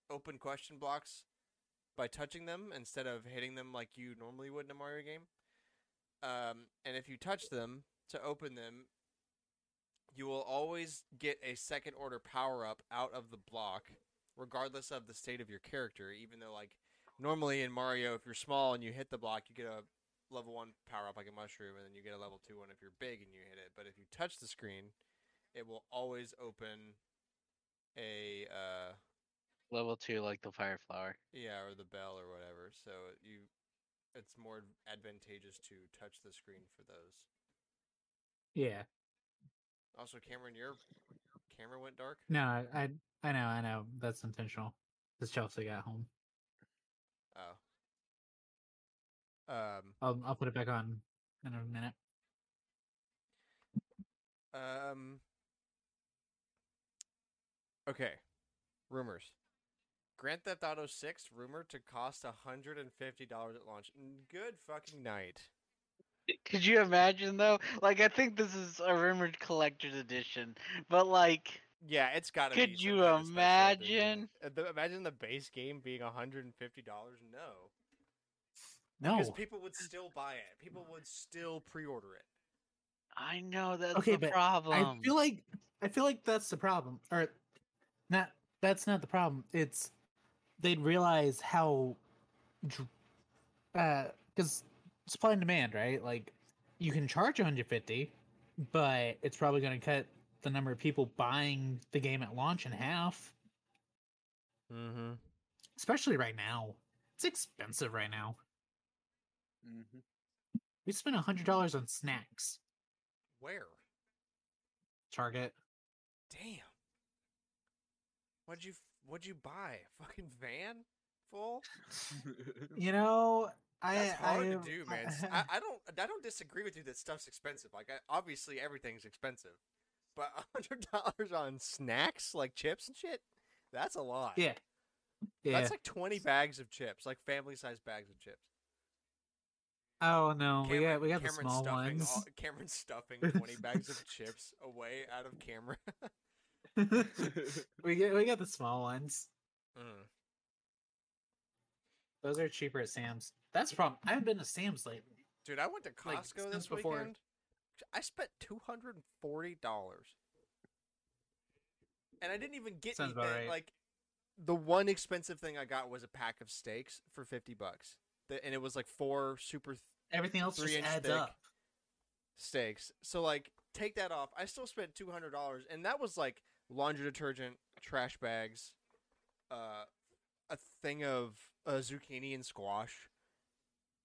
open question blocks by touching them instead of hitting them like you normally would in a Mario game. Um, and if you touch them to open them, you will always get a second order power up out of the block, regardless of the state of your character. Even though, like, normally in Mario, if you're small and you hit the block, you get a level one power up like a mushroom, and then you get a level two one if you're big and you hit it. But if you touch the screen, it will always open a uh, Level two, like the fire flower. yeah, or the bell or whatever. So you, it's more advantageous to touch the screen for those. Yeah. Also, Cameron, your camera went dark. No, I I, I know, I know. That's intentional. Because Chelsea got home. Oh. Um. I'll I'll put it back on in a minute. Um. Okay. Rumors. Grand Theft Auto 6 rumored to cost $150 at launch. Good fucking night. Could you imagine though? Like, I think this is a rumored collector's edition, but like, Yeah, it's got to. Could some you kind of special edition. imagine? Uh, the- imagine the base game being $150? No. No. Because people would still buy it. People would still pre-order it. I know that's Okay, the but problem. I feel like I feel like that's the problem. Or not that's not the problem. It's they'd realize how dr- uh cuz supply and demand, right? Like you can charge 150, but it's probably going to cut the number of people buying the game at launch in half, Mm-hmm. especially right now. It's expensive right now. Mhm. We spent $100 on snacks. Where? Target. Damn. What'd you What'd you buy? A fucking van full? You know, I That's hard I, to do, man. I, I don't I don't disagree with you that stuff's expensive. Like I, obviously everything's expensive, but a hundred dollars on snacks like chips and shit, that's a lot. yeah. Yeah. That's like twenty bags of chips, like family size bags of chips. Oh no, we got we got the small stuffing ones. all- Cameron's stuffing twenty bags of chips away out of camera. we get we got the small ones. Mm. Those are cheaper at Sam's. That's the problem. I haven't been to Sam's lately. Dude, I went to Like, Costco since this before- weekend. I spent two hundred and forty dollars, and I didn't even get Sounds anything. right. Like the one expensive thing I got was a pack of steaks for fifty bucks, The- and it was like four super th- Everything else just adds up. steaks. So like, take that off. I still spent two hundred dollars, and that was like laundry detergent, trash bags, uh, a thing of uh, zucchini and squash.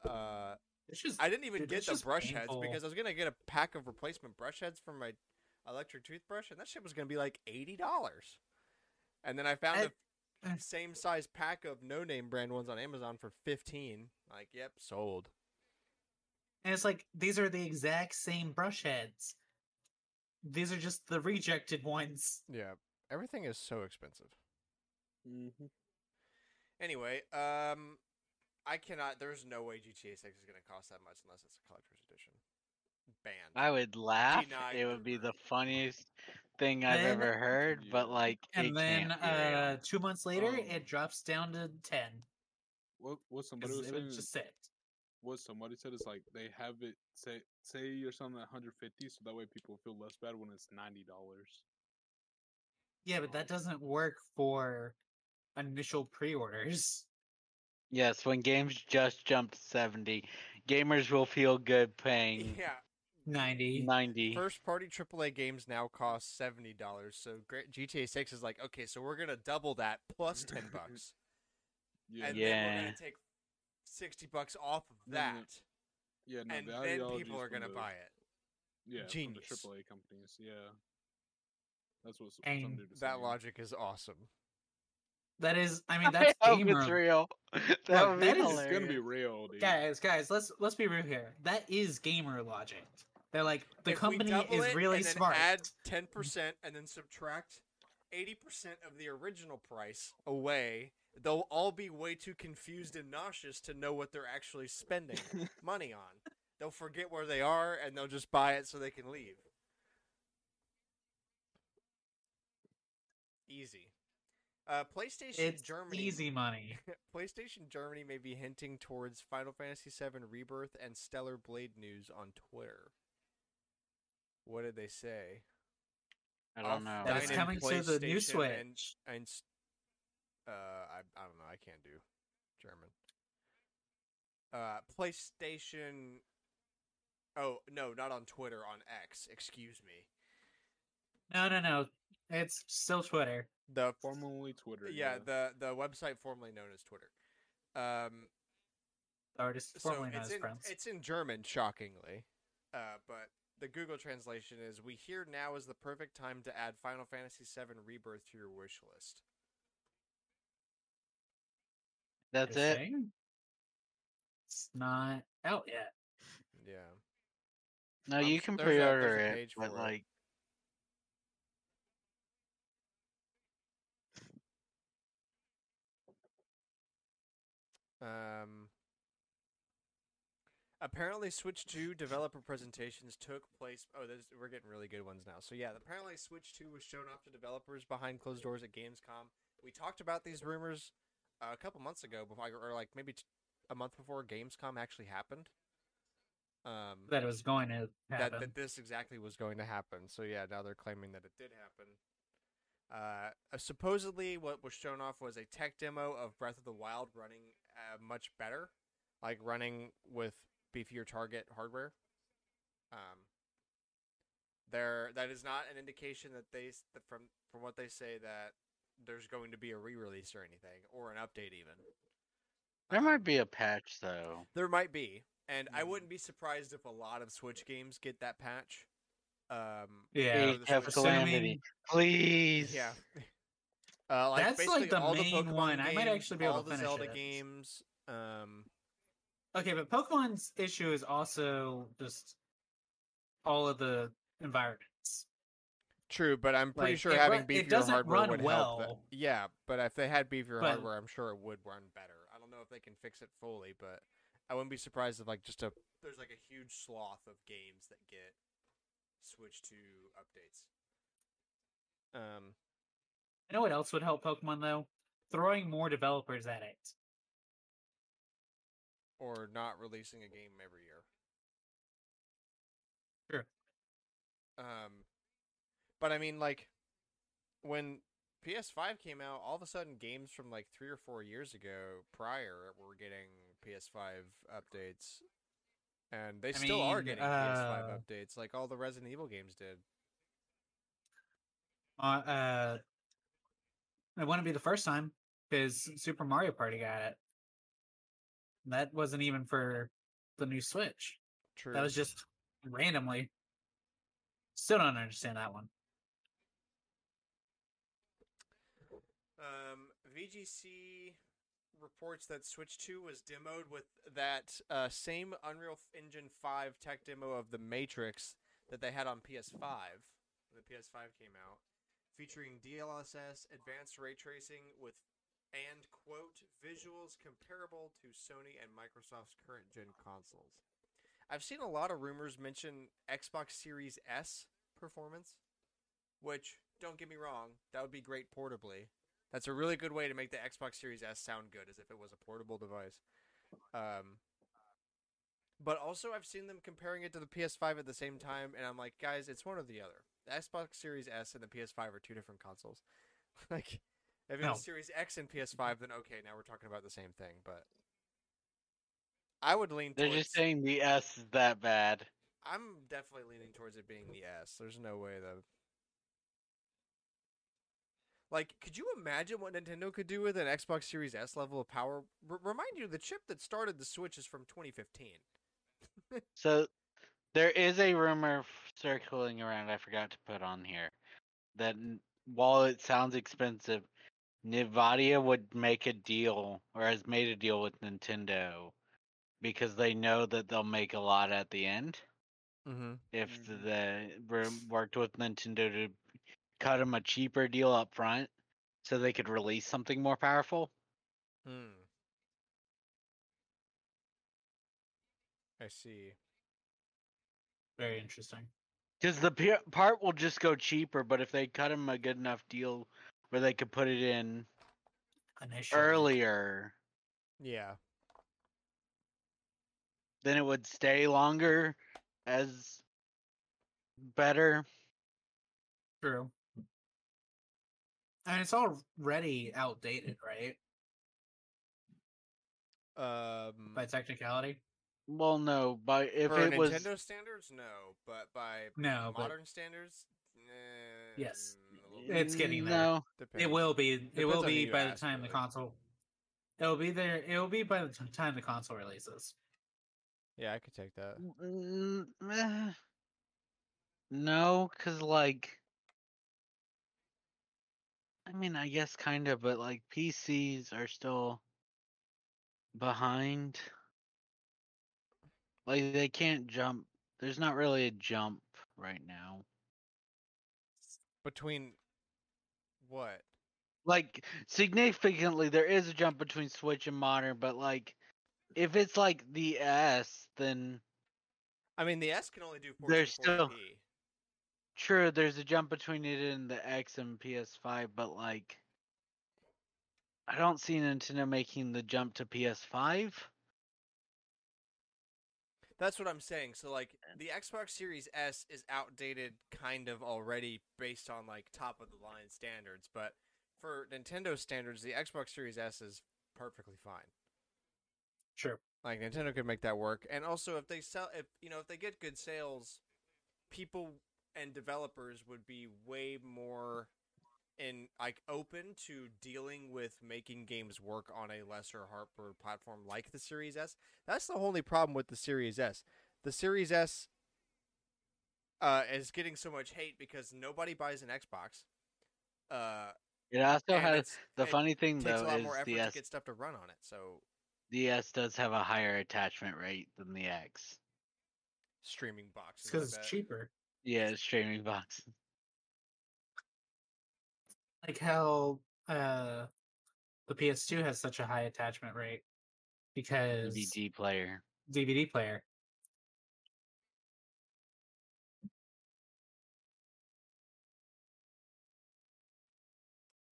Uh, just I didn't even Dude, get the brush painful. heads because I was gonna get a pack of replacement brush heads for my electric toothbrush, and that shit was gonna be like eighty dollars. And then I found I- a same size pack of no name brand ones on Amazon for fifteen. Like, yep, sold. and it's like these are the exact same brush heads. these are just the rejected ones. Yeah, everything is so expensive. Mm-hmm. Anyway, um, I cannot. There's no way GTA 6 is going to cost that much unless it's a collector's edition. Banned. I would laugh. Denied It would be the funniest thing I've Then- ever heard, but Yeah. like it And then can't uh, two months later, Um, it drops down to ten. What what somebody Because was it saying? was is- just sit. what somebody said is like they have it say say you're selling at 150, so that way people feel less bad when it's ninety dollars. Yeah, but that doesn't work for initial pre-orders. Yes, when games just jumped to 70, gamers will feel good paying Yeah, Ninety. 90. first party AAA games now cost seventy dollars. So GTA 6 is like, okay, so we're gonna double that plus ten bucks, Yeah, and then we're gonna take sixty bucks off of that, yeah. No, and the then people are gonna buy it. Yeah, Genius. from the AAA companies. Yeah, that's what s- And some dude was That logic is awesome. That is, I mean, that's I hope gamer. it's real. that No, would be that is- gonna be real, dude. Guys, guys, let's let's be real here. That is gamer logic. They're like the If we company double is it really and smart. Add ten percent and then subtract eighty percent of the original price away. They'll all be way too confused and nauseous to know what they're actually spending money on. They'll forget where they are and they'll just buy it so they can leave. Easy. Uh, PlayStation it's Germany. easy money. PlayStation Germany may be hinting towards Final Fantasy VII Rebirth and Stellar Blade news on Twitter. What did they say? I don't know. That is coming to the new PlayStation Switch. And, and uh, I I don't know. I can't do German. Uh, PlayStation. Oh no, not on Twitter. On X. Excuse me. No, no, no. It's still Twitter. The Formerly Twitter. yeah, the the website formerly known as Twitter. Um, The artist so formerly known it's as in, Friends. it's in German, shockingly. Uh, but the Google translation is: "We hear now is the perfect time to add Final Fantasy VII Rebirth to your wish list." That's They're it. saying It's not out yet. Yeah. No, I'm you s- can pre-order there's a it, page but like, Um, apparently, Switch 2 developer presentations took place. Oh, this, we're getting really good ones now. So, yeah, apparently, Switch 2 was shown off to developers behind closed doors at Gamescom. We talked about these rumors uh, a couple months ago, before, or like maybe t- a month before Gamescom actually happened. Um, That it was going to that, happen. that this exactly was going to happen. So yeah, now they're claiming that it did happen. Uh, supposedly, what was shown off was a tech demo of Breath of the Wild running uh, much better, like running with beefier target hardware. Um, there, that is not an indication that they that from from what they say that there's going to be a re-release or anything or an update even. there Um, might be a patch though. there might be, and I Mhm. wouldn't be surprised if a lot of Switch games get that patch. Um, yeah. for the Age of Switch. Calamity, please. Yeah. Uh, like That's, like, the all main the one. I might actually be able all to the finish Zelda it. games. Um, Okay, but Pokemon's issue is also just all of the environments. true, but I'm pretty Like, sure having ru- beefier hardware run would help. that- Yeah, but if they had beefier But- hardware, I'm sure it would run better. I don't know if they can fix it fully, but I wouldn't be surprised if like just a there's like a huge sloth of games that get Switch 2 updates. Um, You know what else would help Pokemon though? Throwing more developers at it. or not releasing a game every year. Sure. Um, but I mean, like, when PS5 came out, all of a sudden games from like three or four years ago prior were getting PS5 updates, and they I still are mean, getting PS5 uh, updates, like all the Resident Evil games did. Uh, uh it wouldn't be the first time because Super Mario Party got it. That wasn't even for the new Switch. True. That was just randomly. Still don't understand that one. Um, VGC reports that Switch 2 was demoed with that uh, same Unreal Engine 5 tech demo of the Matrix that they had on PS5. when the PS5 came out, featuring DLSS, advanced ray tracing with and quote visuals comparable to Sony and Microsoft's current gen consoles. I've seen a lot of rumors mention Xbox Series S performance, which don't get me wrong, that would be great portably. That's a really good way to make the Xbox Series S sound good, as if it was a portable device. Um, but also, I've seen them comparing it to the PS5 at the same time, and I'm like, guys, it's one or the other. The Xbox Series S and the PS5 are two different consoles. like, if it No. was Series X and PS5, then okay, now we're talking about the same thing. But I would lean. They're towards, just saying the S is that bad. I'm definitely leaning towards it being the S. There's no way that. Like, could you imagine what Nintendo could do with an Xbox Series S level of power? R- remind you, the chip that started the Switch is from 2015. So there is a rumor circling around. I forgot to put on here that while it sounds expensive, Nvidia would make a deal or has made a deal with Nintendo because they know that they'll make a lot at the end Mm-hmm. if Mhm. the worked with Nintendo to cut them a cheaper deal up front so they could release something more powerful. Hmm. I see. Very interesting. Because the p- part will just go cheaper, but if they cut them a good enough deal where they could put it in Initially. earlier, Yeah. then it would stay longer as better. True. And it's already outdated, right? Um, By technicality. Well, no, by if for it was Nintendo standards, no, but by No, but modern standards, eh, Yes. a little bit. It's getting there. no, it will be. It Depends will be by the ask, time the console. It will be there. It will be by the time the console releases. Yeah, I could take that. Mm, eh. no, because like, I mean, I guess kind of, but like PCs are still behind. Like they can't jump. There's not really a jump right now. Between what? Like significantly, there is a jump between Switch and modern, but like, if it's like the S, then I mean, the S can only do 1440p. There's still- True, there's a jump between it and the X and PS5, but like, I don't see Nintendo making the jump to PS5. That's what I'm saying. So like the Xbox Series S is outdated kind of already based on like top of the line standards, but for Nintendo standards, the Xbox Series S is perfectly fine. Sure. Like Nintendo could make that work. And also if they sell if you know, if they get good sales, people and developers would be way more in like open to dealing with making games work on a lesser hardware platform like the Series S. That's the only problem with the Series S. The Series S uh, is getting so much hate because nobody buys an Xbox. Uh, It also and has the funny thing takes though a lot is more effort the to S, get stuff to run on it. So the S does have a higher attachment rate than the X. streaming It's boxes. because it's cheaper. Yeah, streaming box. Like how uh, the PS2 has such a high attachment rate because DVD player. DVD player.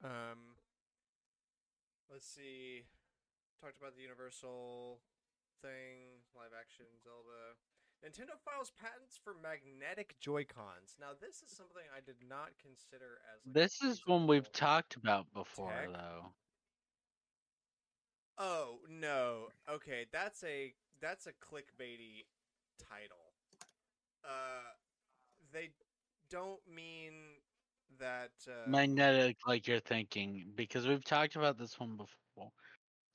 Um, let's see. Talked about the Universal thing, live action Zelda. Nintendo files patents for magnetic Joy Cons. Now, this is something I did not consider as. Like, This is one we've talked about before, tech. though. Oh no. Okay, that's a that's a clickbaity title. Uh, they don't mean that. Uh, Magnetic, like you're thinking, because we've talked about this one before.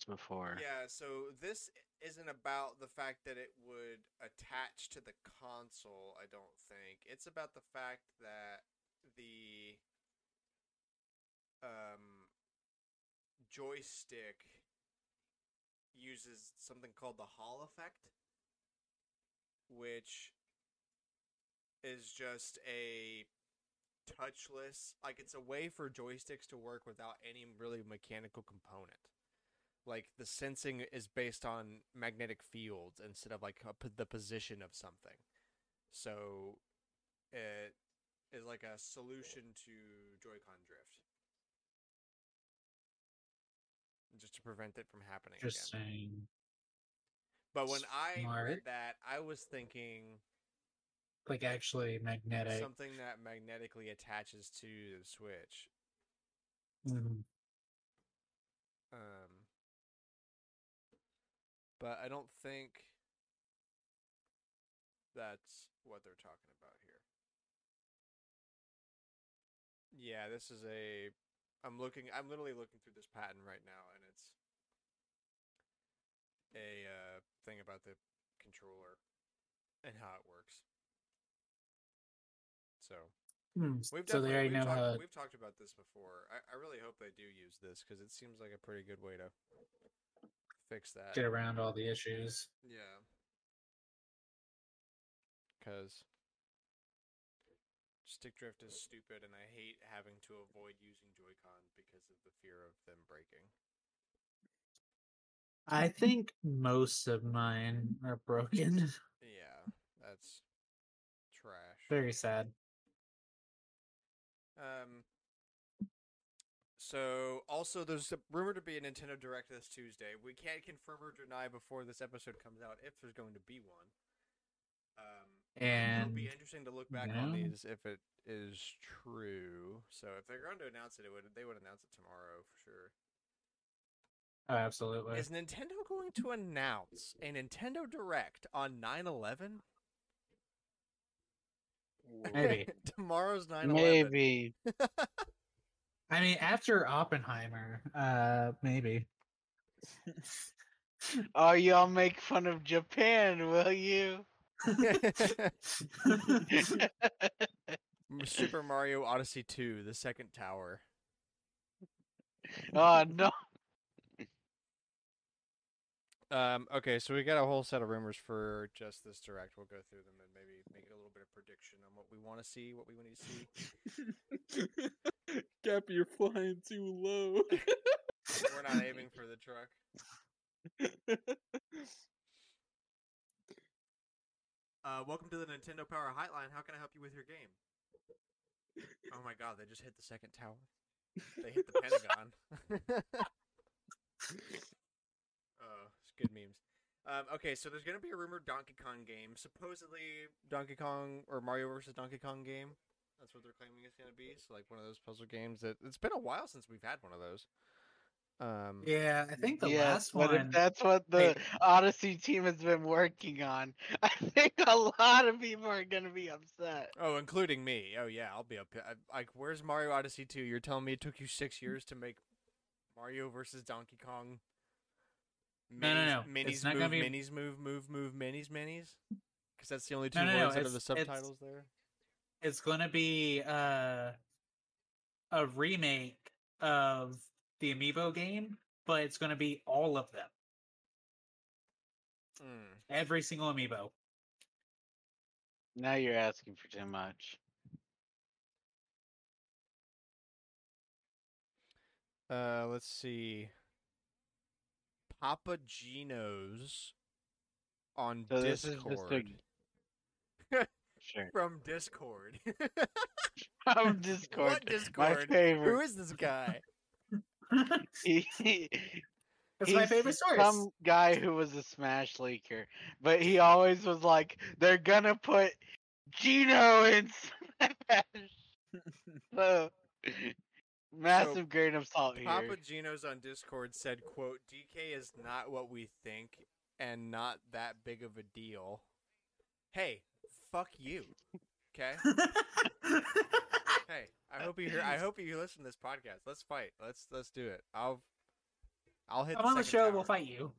Before. Yeah, so this isn't about the fact that it would attach to the console, I don't think. It's about the fact that the um joystick uses something called the Hall effect, which is just a touchless. Like it's a way for joysticks to work without any really mechanical component. Like the sensing is based on magnetic fields instead of like a, the position of something. So it is like a solution to Joy-Con drift. Just to prevent it from happening again. Interesting. But when I read Smart. that, I was thinking Like actually magnetic. something that magnetically attaches to the Switch. Mhm. But I don't think that's what they're talking about here. Yeah, this is a. I'm looking. I'm literally looking through this patent right now, and it's a uh, thing about the controller and how it works. So Hmm, We've so they already we've know talked, how. we've talked about this before. I, I really hope they do use this because it seems like a pretty good way to fix that. get around all the issues. Yeah. Because stick drift is stupid, and I hate having to avoid using Joy-Con because of the fear of them breaking. I think most of mine are broken. Yeah, that's trash. Very sad. Um. So also, there's a rumor to be a Nintendo Direct this Tuesday. We can't confirm or deny before this episode comes out if there's going to be one. Um, it'll be interesting to look back on these if it is true. So if they're going to announce it, it would they would announce it tomorrow for sure. oh, absolutely. Is Nintendo going to announce a Nintendo Direct on 9/11? Maybe. Tomorrow's 9/11. Maybe. I mean, after Oppenheimer, uh, maybe. Oh, y'all make fun of Japan, will you? Super Mario Odyssey 2: The Second Tower. oh no. Um, okay, so we got a whole set of rumors for just this direct. We'll go through them and maybe make a little bit of prediction on what we want to see, what we want to see. Gap, you're flying too low. We're not aiming for the truck. Uh, welcome to the Nintendo Power Hotline. How can I help you with your game? Oh my god, they just hit the second tower. They hit the Pentagon. it's good memes. Um, okay, so there's gonna be a rumored Donkey Kong game. Supposedly, Donkey Kong or Mario versus Donkey Kong game. That's what they're claiming it's gonna be. So like one of those puzzle games that it's been a while since we've had one of those. Um, Yeah, I think the yes, last but one. if that's what the Wait. Odyssey team has been working on, I think a lot of people are gonna be upset. Oh, including me. Oh yeah, I'll be up. Like, where's Mario Odyssey 2? You're telling me it took you six years to make Mario versus Donkey Kong? No, no, no. Minis It's not move, gonna be- minis move, move, move, minis, minis. Because that's the only two No, no, no, words out of the it's- it's- subtitles there. it's going to be uh, a remake of the Amiibo game, but it's going to be all of them, Mm. every single Amiibo. Now you're asking for too much. Uh, let's see. Papa Gino's on So Discord. a sure. From Discord. From Discord. what Discord? Who favorite. is this guy? He, he- That's my he's favorite source. Some guy who was a Smash leaker, but he always was like, "They're gonna put Gino in Smash." so, massive grain of salt here. Papa Gino's on Discord said, "quote DK is not what we think, and not that big of a deal." Hey, fuck you. Okay. hey, I hope you hear. I hope you listen to this podcast. Let's fight. Let's let's do it. I'll I'll hit. Come on the show, tower. we'll fight you.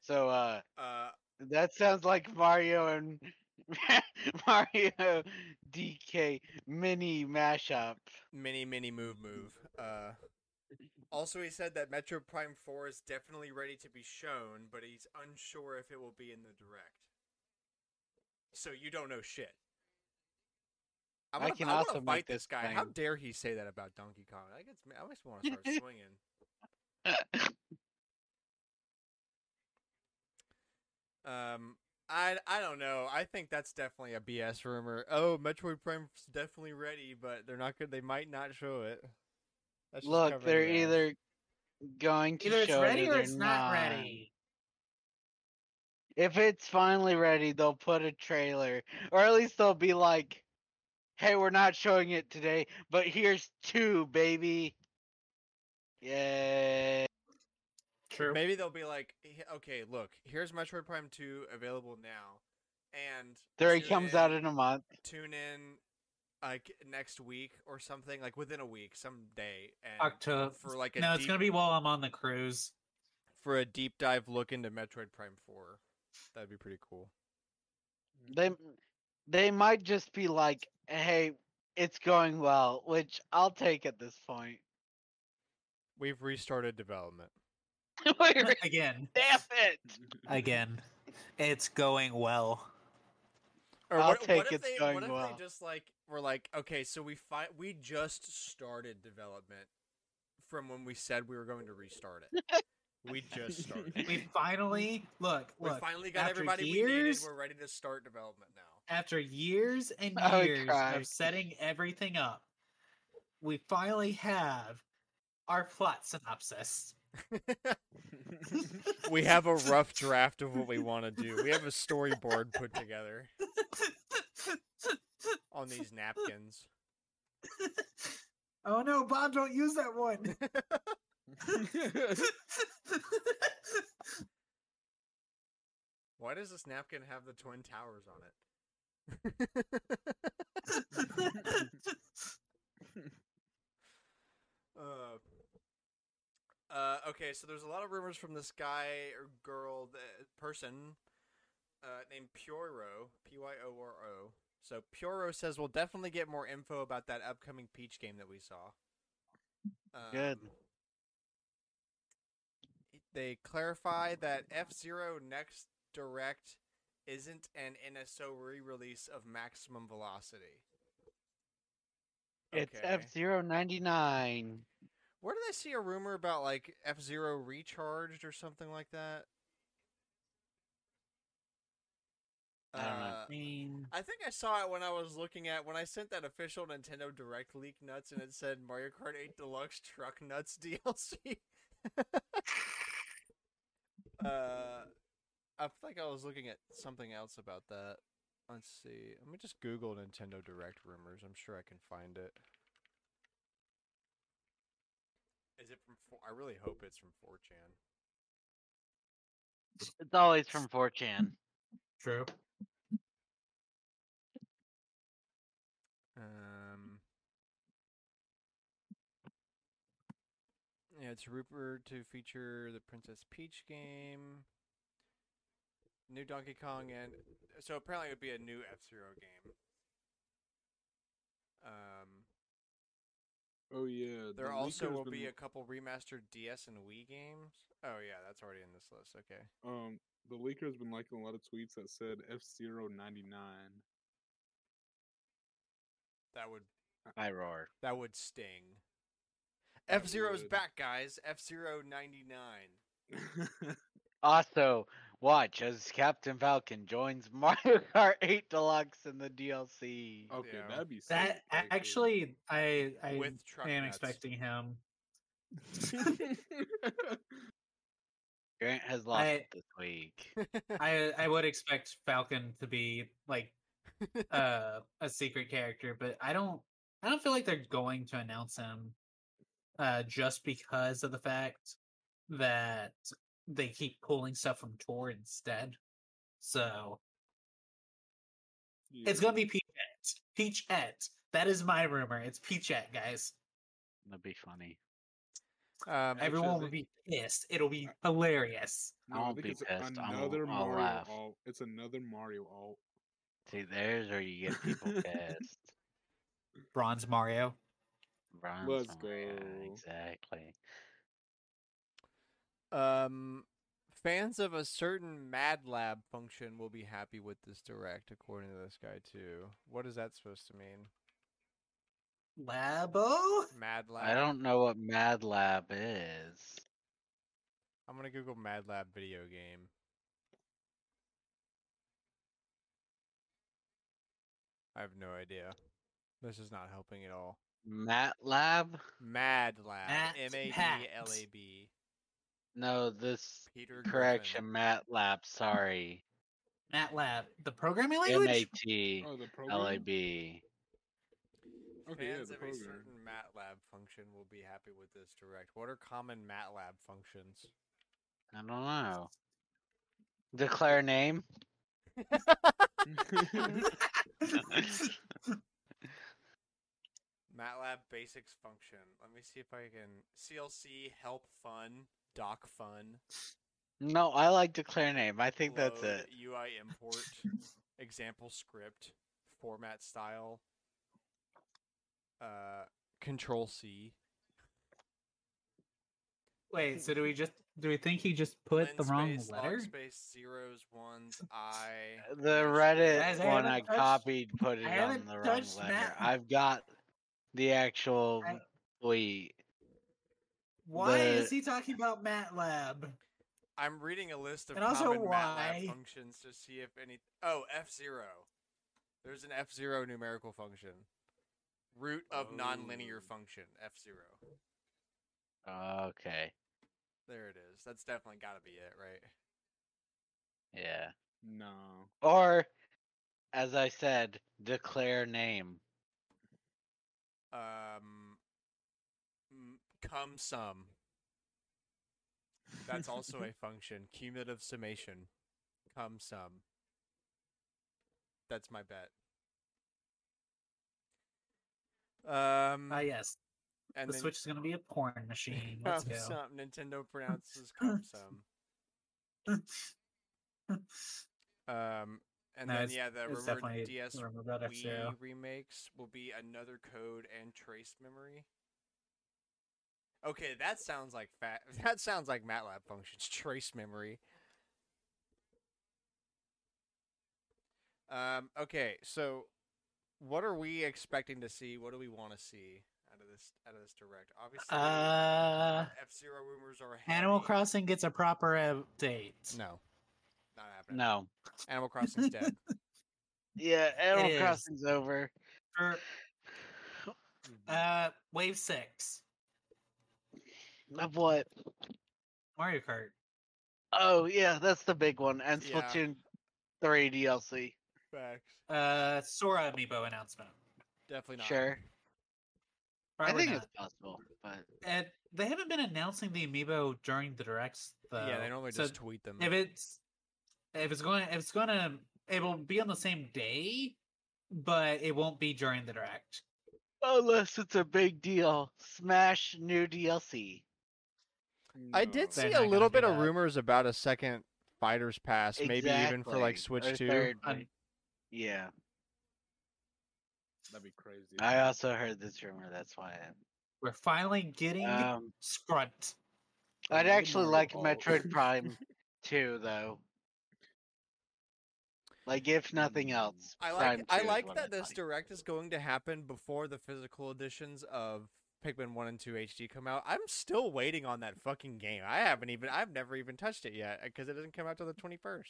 so, uh, Uh, that sounds like Mario and Mario DK mini mashup. mini mini move move. Uh. Also, he said that Metroid Prime 4 is definitely ready to be shown, but he's unsure if it will be in the direct. So you don't know shit. I, I wanna, can I also fight this guy. How dare he say that about Donkey Kong? I me. I me want to start swinging. Um, I I don't know. I think that's definitely a BS rumor. Oh, Metroid Prime's definitely ready, but they're not good. They might not show it. That's Look, they're their either going to Either it's show ready it or or it's not ready. If it's finally ready, they'll put a trailer, or at least they'll be like, "Hey, we're not showing it today, but here's two, baby." Yay! True. Maybe they'll be like, okay, look, here's Metroid Prime 2 available now, and There he comes in- out in a month. Tune in like next week or something, like within a week, some day, and October. for like a No, it's gonna be while I'm on the cruise. for a deep dive look into Metroid Prime 4. That'd be pretty cool. They they might just be like, "Hey, it's going well," which I'll take at this point. We've restarted development. Wait, Again, Damn it! again, it's going well. Or I'll what, take what if it's they, going what if well. they just like were like, okay, so we fi- we just started development from when we said we were going to restart it. we just started. We finally look. We Look. finally got after everybody we needed. years- We're ready to start development now. after years and years cry. of setting everything up, we finally have our plot synopsis. we have a rough draft of what we want to do. We have a storyboard put together on these napkins. oh no, Bob! Don't use that one. Why does this napkin have the twin towers on it? uh, uh, okay, so there's a lot of rumors from this guy or girl, that, person uh, named Pyoro, P Y O R O. So Pyoro says we'll definitely get more info about that upcoming Peach game that we saw. Good. Um, They clarify that F Zero Next Direct isn't an NSO re-release of Maximum Velocity. It's Okay. F Zero ninety nine. Where did I see a rumor about like F Zero Recharged or something like that? I don't know. Uh, I mean, I think I saw it when I was looking at when I sent that official Nintendo Direct leak nuts and it said Mario Kart 8 Deluxe Truck Nuts DLC. uh, I think I was looking at something else about that. Let's see. Let me just Google Nintendo Direct rumors. I'm sure I can find it. Is it from? Four- I really hope it's from 4chan. It's always from 4chan. true. Um, yeah, it's Rupert to feature the Princess Peach game, new Donkey Kong, and so apparently it would be a new F Zero game. Um, oh yeah. the there also will been- be a couple remastered DS and Wii games. Oh yeah, that's already in this list. Okay. Um, the leaker's been liking a lot of tweets that said F Zero ninety nine. That would I roar. that would sting. F Zero's would. back, guys. F Zero ninety nine. Also, watch as Captain Falcon joins Mario Kart 8 Deluxe in the DLC. okay, Yeah. that'd be sick, That actually. actually, I I am nuts. expecting him. Grant has lost I- this week. I I would expect Falcon to be like uh, a secret character, but I don't I don't feel like they're going to announce him uh, just because of the fact that they keep pulling stuff from Tor instead. So it's gonna be Peachette. Peachette. That is my rumor. It's Peachette, guys. That'd be funny. Um, Everyone will be pissed. It'll be hilarious. I No, I won't be it's pissed, I won't- another I'll Mario laugh. alt. It's another Mario alt. See, there's where you get people pissed. Bronze Mario. Bronze Let's Mario, go. Exactly. Um, fans of a certain Mad Lab function will be happy with this direct, according to this guy too. What is that supposed to mean? Labo? Mad Lab. I don't know what Mad Lab is. I'm gonna Google Mad Lab video game. I have no idea. This is not helping at all. Mat Lab? Mad Lab. Matt M A D L A B. No, this Peter correction, Griffin. Mat Sorry, MATLAB. The programming M language? A T Oh, the L A Okay, yeah, Fans the of a certain MATLAB function will be happy with this direct. What are common MATLAB functions? I don't know. Declare name. MATLAB basics function. Let me see if I can. CLC help fun doc fun. No, I like declare name. I think that's it. UI import example script format style. Uh, control C. Wait, so do we just do we think he just put the wrong space, letter? Space zeros ones I. The Reddit Guys, I one I touched- copied put it on the wrong letter. Mat- I've got the actual I- tweet. Why the- is he talking about MATLAB? I'm reading a list of And also common why- MATLAB functions to see if any. Oh, F zero. There's an F zero numerical function. Root of nonlinear Oh. function. F zero. Okay. There it is. That's definitely got to be it, right? Yeah. No. Or, as I said, declare name. Um, m- come sum. That's also a function. Cumulative summation. Come sum. That's my bet. Um, Ah, yes. and the then Switch is gonna be a porn machine. Let's go. sum. Nintendo pronounces come sum. Um, and No, then yeah, the definitely DS Wii remakes will be another code and trace memory. Okay, that sounds like fat. That sounds like MATLAB functions. Trace memory. Um. Okay, so what are we expecting to see? What do we want to see out of this out of this direct? Obviously, Uh, F Zero rumors are Animal. Crossing gets a proper update. No, not happening. No. Animal Crossing's dead. Yeah, Animal is. Crossing's over. For, uh, Wave Six, Of what? Mario Kart. Oh, yeah, that's the big one. And Yeah. Splatoon 3 DLC. Facts. Uh, Sora amiibo announcement. Definitely not. Sure. I Probably think not. it's possible, but And they haven't been announcing the amiibo during the directs though. yeah, they normally So just tweet them. if it's if it's going if it's going to it will be on the same day, but it won't be during the direct. unless it's a big deal. Smash new DLC. I did see a little bit of that. rumors about a second Fighters Pass, maybe even for like Switch Or 2. third Yeah, That'd be crazy. I also heard this rumor. That's why. We're finally getting Um, Scrunt. I'd actually Mario like Metroid Prime 2, though. Like, if nothing else. I like I like that this direct is going to happen before the physical editions of Pikmin 1 and 2 HD come out. I'm still waiting on that fucking game. I haven't even I've never even touched it yet because it doesn't come out till the 21st.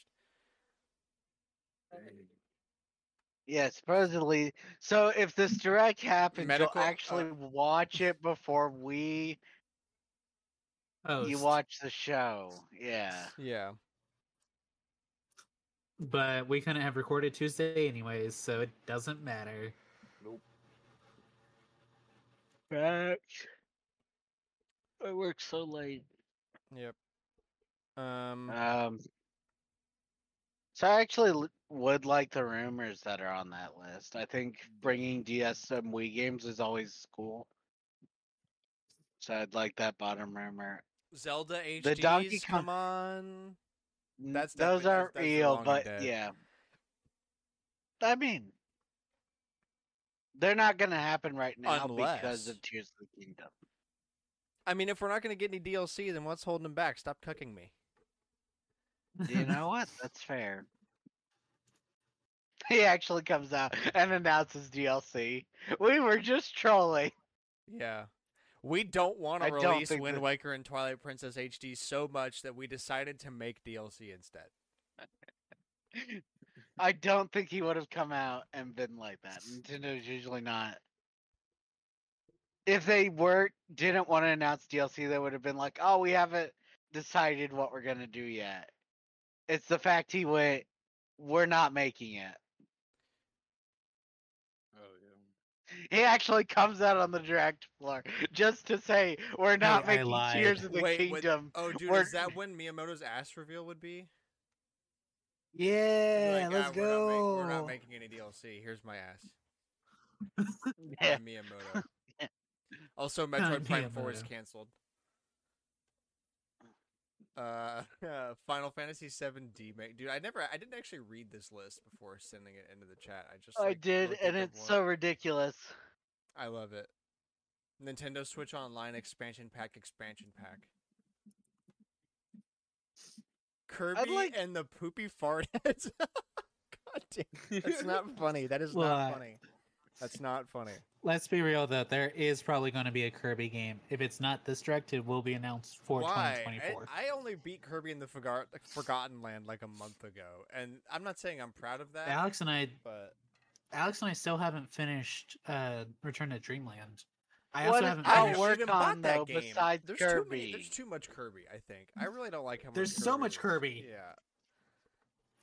Yeah, supposedly. So if this direct happens, Medical- you'll uh, actually watch it before we Oh, you watch the show. Yeah. Yeah. but we couldn't have recorded Tuesday anyways, so it doesn't matter. I work so late. Yep. Um Um. So I actually would like the rumors that are on that list. I think bringing DS and Wii games is always cool. So I'd like that bottom rumor. Zelda HDs The Donkey come Kong- on. That's those aren't real, but dead. yeah. I mean, they're not gonna happen right now Unless... because of Tears of the Kingdom. I mean, if we're not going to get any DLC, then what's holding them back? Stop cucking me. You know what? That's fair. he actually comes out and announces DLC. We were just trolling. Yeah. We don't want to release Wind that- Waker and Twilight Princess HD so much that we decided to make DLC instead. I don't think he would have come out and been like that. Nintendo's usually not. If they were didn't want to announce DLC, they would have been like, "Oh, we haven't decided what we're gonna do yet." It's the fact he went, "We're not making it." Oh. He actually comes out on the direct floor just to say, "We're not I making. Tears of the Wait, wait, Kingdom." Oh, dude, We're- is that when Miyamoto's ass reveal would be? Yeah, Like, let's "Ah, go. We're not, make- we're not making any DLC. Here's my ass. Yeah. Miyamoto. Also, Metroid Prime 4 is canceled. Uh, Final Fantasy VII Remake, dude. I never, I didn't actually read this list before sending it into the chat. I just, I did, and it's one- so ridiculous. I love it. Nintendo Switch Online expansion pack, expansion pack. Kirby like- and the poopy fart heads. God damn, that's not funny. That is Well, not funny. That's not funny. Let's be real though, there is probably going to be a Kirby game. If it's not this direct, it will be announced for Why? 2024. I, I only beat Kirby in the Forgot- Forgotten Land like a month ago, and I'm not saying I'm proud of that. Alex and I, but Alex and I still haven't finished uh, Return to Dreamland. I What also is- haven't. I'll I finished- never work on, bought that though, game. besides there's Too many, Kirby. there's too much Kirby. I think I really don't like how much. There's so much. Kirby. Yeah.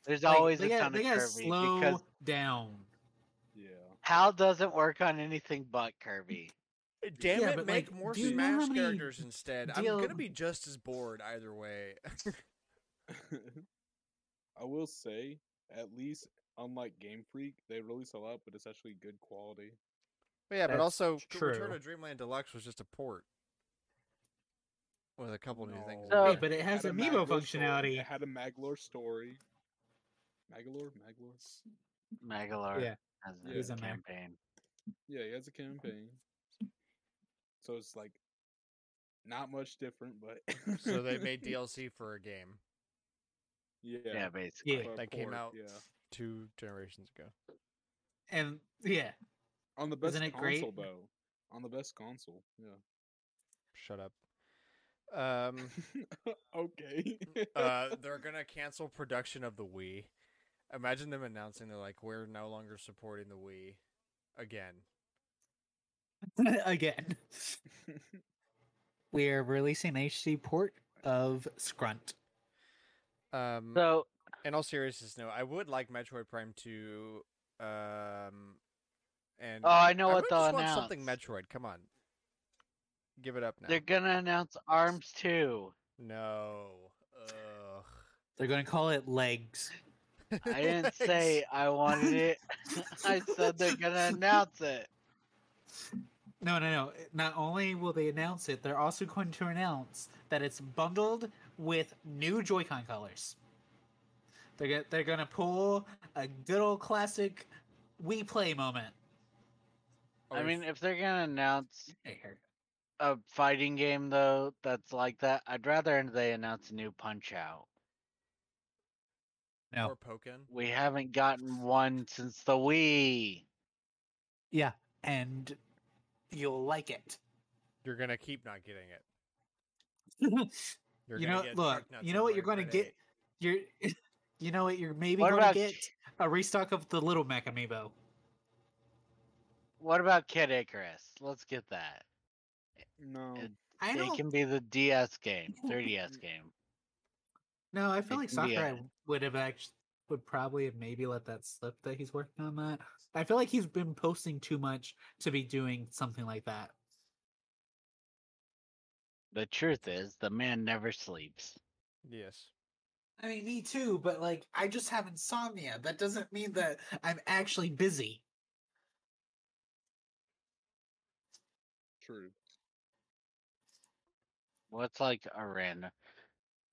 There's like, always they a gotta- ton they of gotta Kirby slow because down. Yeah. Hal doesn't work on anything but Kirby. Uh, damn Yeah, it, but, make like, more do you know Smash how characters instead. I'm gonna be just as bored either way. I will say, at least unlike Game Freak, they release a lot, but it's actually good quality. But yeah, but That's also Return true. to Dreamland Deluxe was just a port with a couple new things. So- in Hey, but it has Had amiibo Magolor story- functionality. It had a Magolor story. Magolor, Magolor. Magolor Yeah, has Yeah. a he's in there. campaign. Yeah, he has a campaign. So it's like not much different, but so they made DLC for a game yeah, Yeah, basically. Yeah. for a that came out Yeah, two generations ago. And yeah, on the best Isn't it console great? though. On the best console, yeah. Shut up. Um, okay. uh, they're gonna cancel production of the Wii. Imagine them announcing they're like, we're no longer supporting the Wii again. again, we are releasing an HD port of Scrunt. Um, So in all seriousness, no, I would like Metroid Prime 2. Um, and Oh, I know what really they'll just want something. Metroid. Come on, give it up now. they're gonna announce Arms too. No. Ugh. They're going to call it Legs. I didn't say I wanted it. I said they're gonna announce it. No, no, no. Not only will they announce it, they're also going to announce that it's bundled with new Joy-Con colors. They're go- they're going to pull a good old classic Wii Play moment. Are I oh, mean, if they're gonna announce a fighting game though that's like that, I'd rather they announce a new Punch Out. No. or Pokken. We haven't gotten one since the Wii. Yeah, and you'll like it. You're gonna keep not getting it. You're you gonna know, get look, you know what you're going to get. You're, you know what you're maybe What going to about get a restock of the Little Mac amiibo. What about Kid Icarus? Let's get that. Eh, no. It- I It can be the DS game, 3DS game. No, I feel It like can Sakurai a- would have actually would probably have maybe let that slip that he's working on that. I feel like he's been posting too much to be doing something like that. The truth is, the man never sleeps. Yes. I mean, me too, but like, I just have insomnia. That doesn't mean that I'm actually busy. True. What's like a random?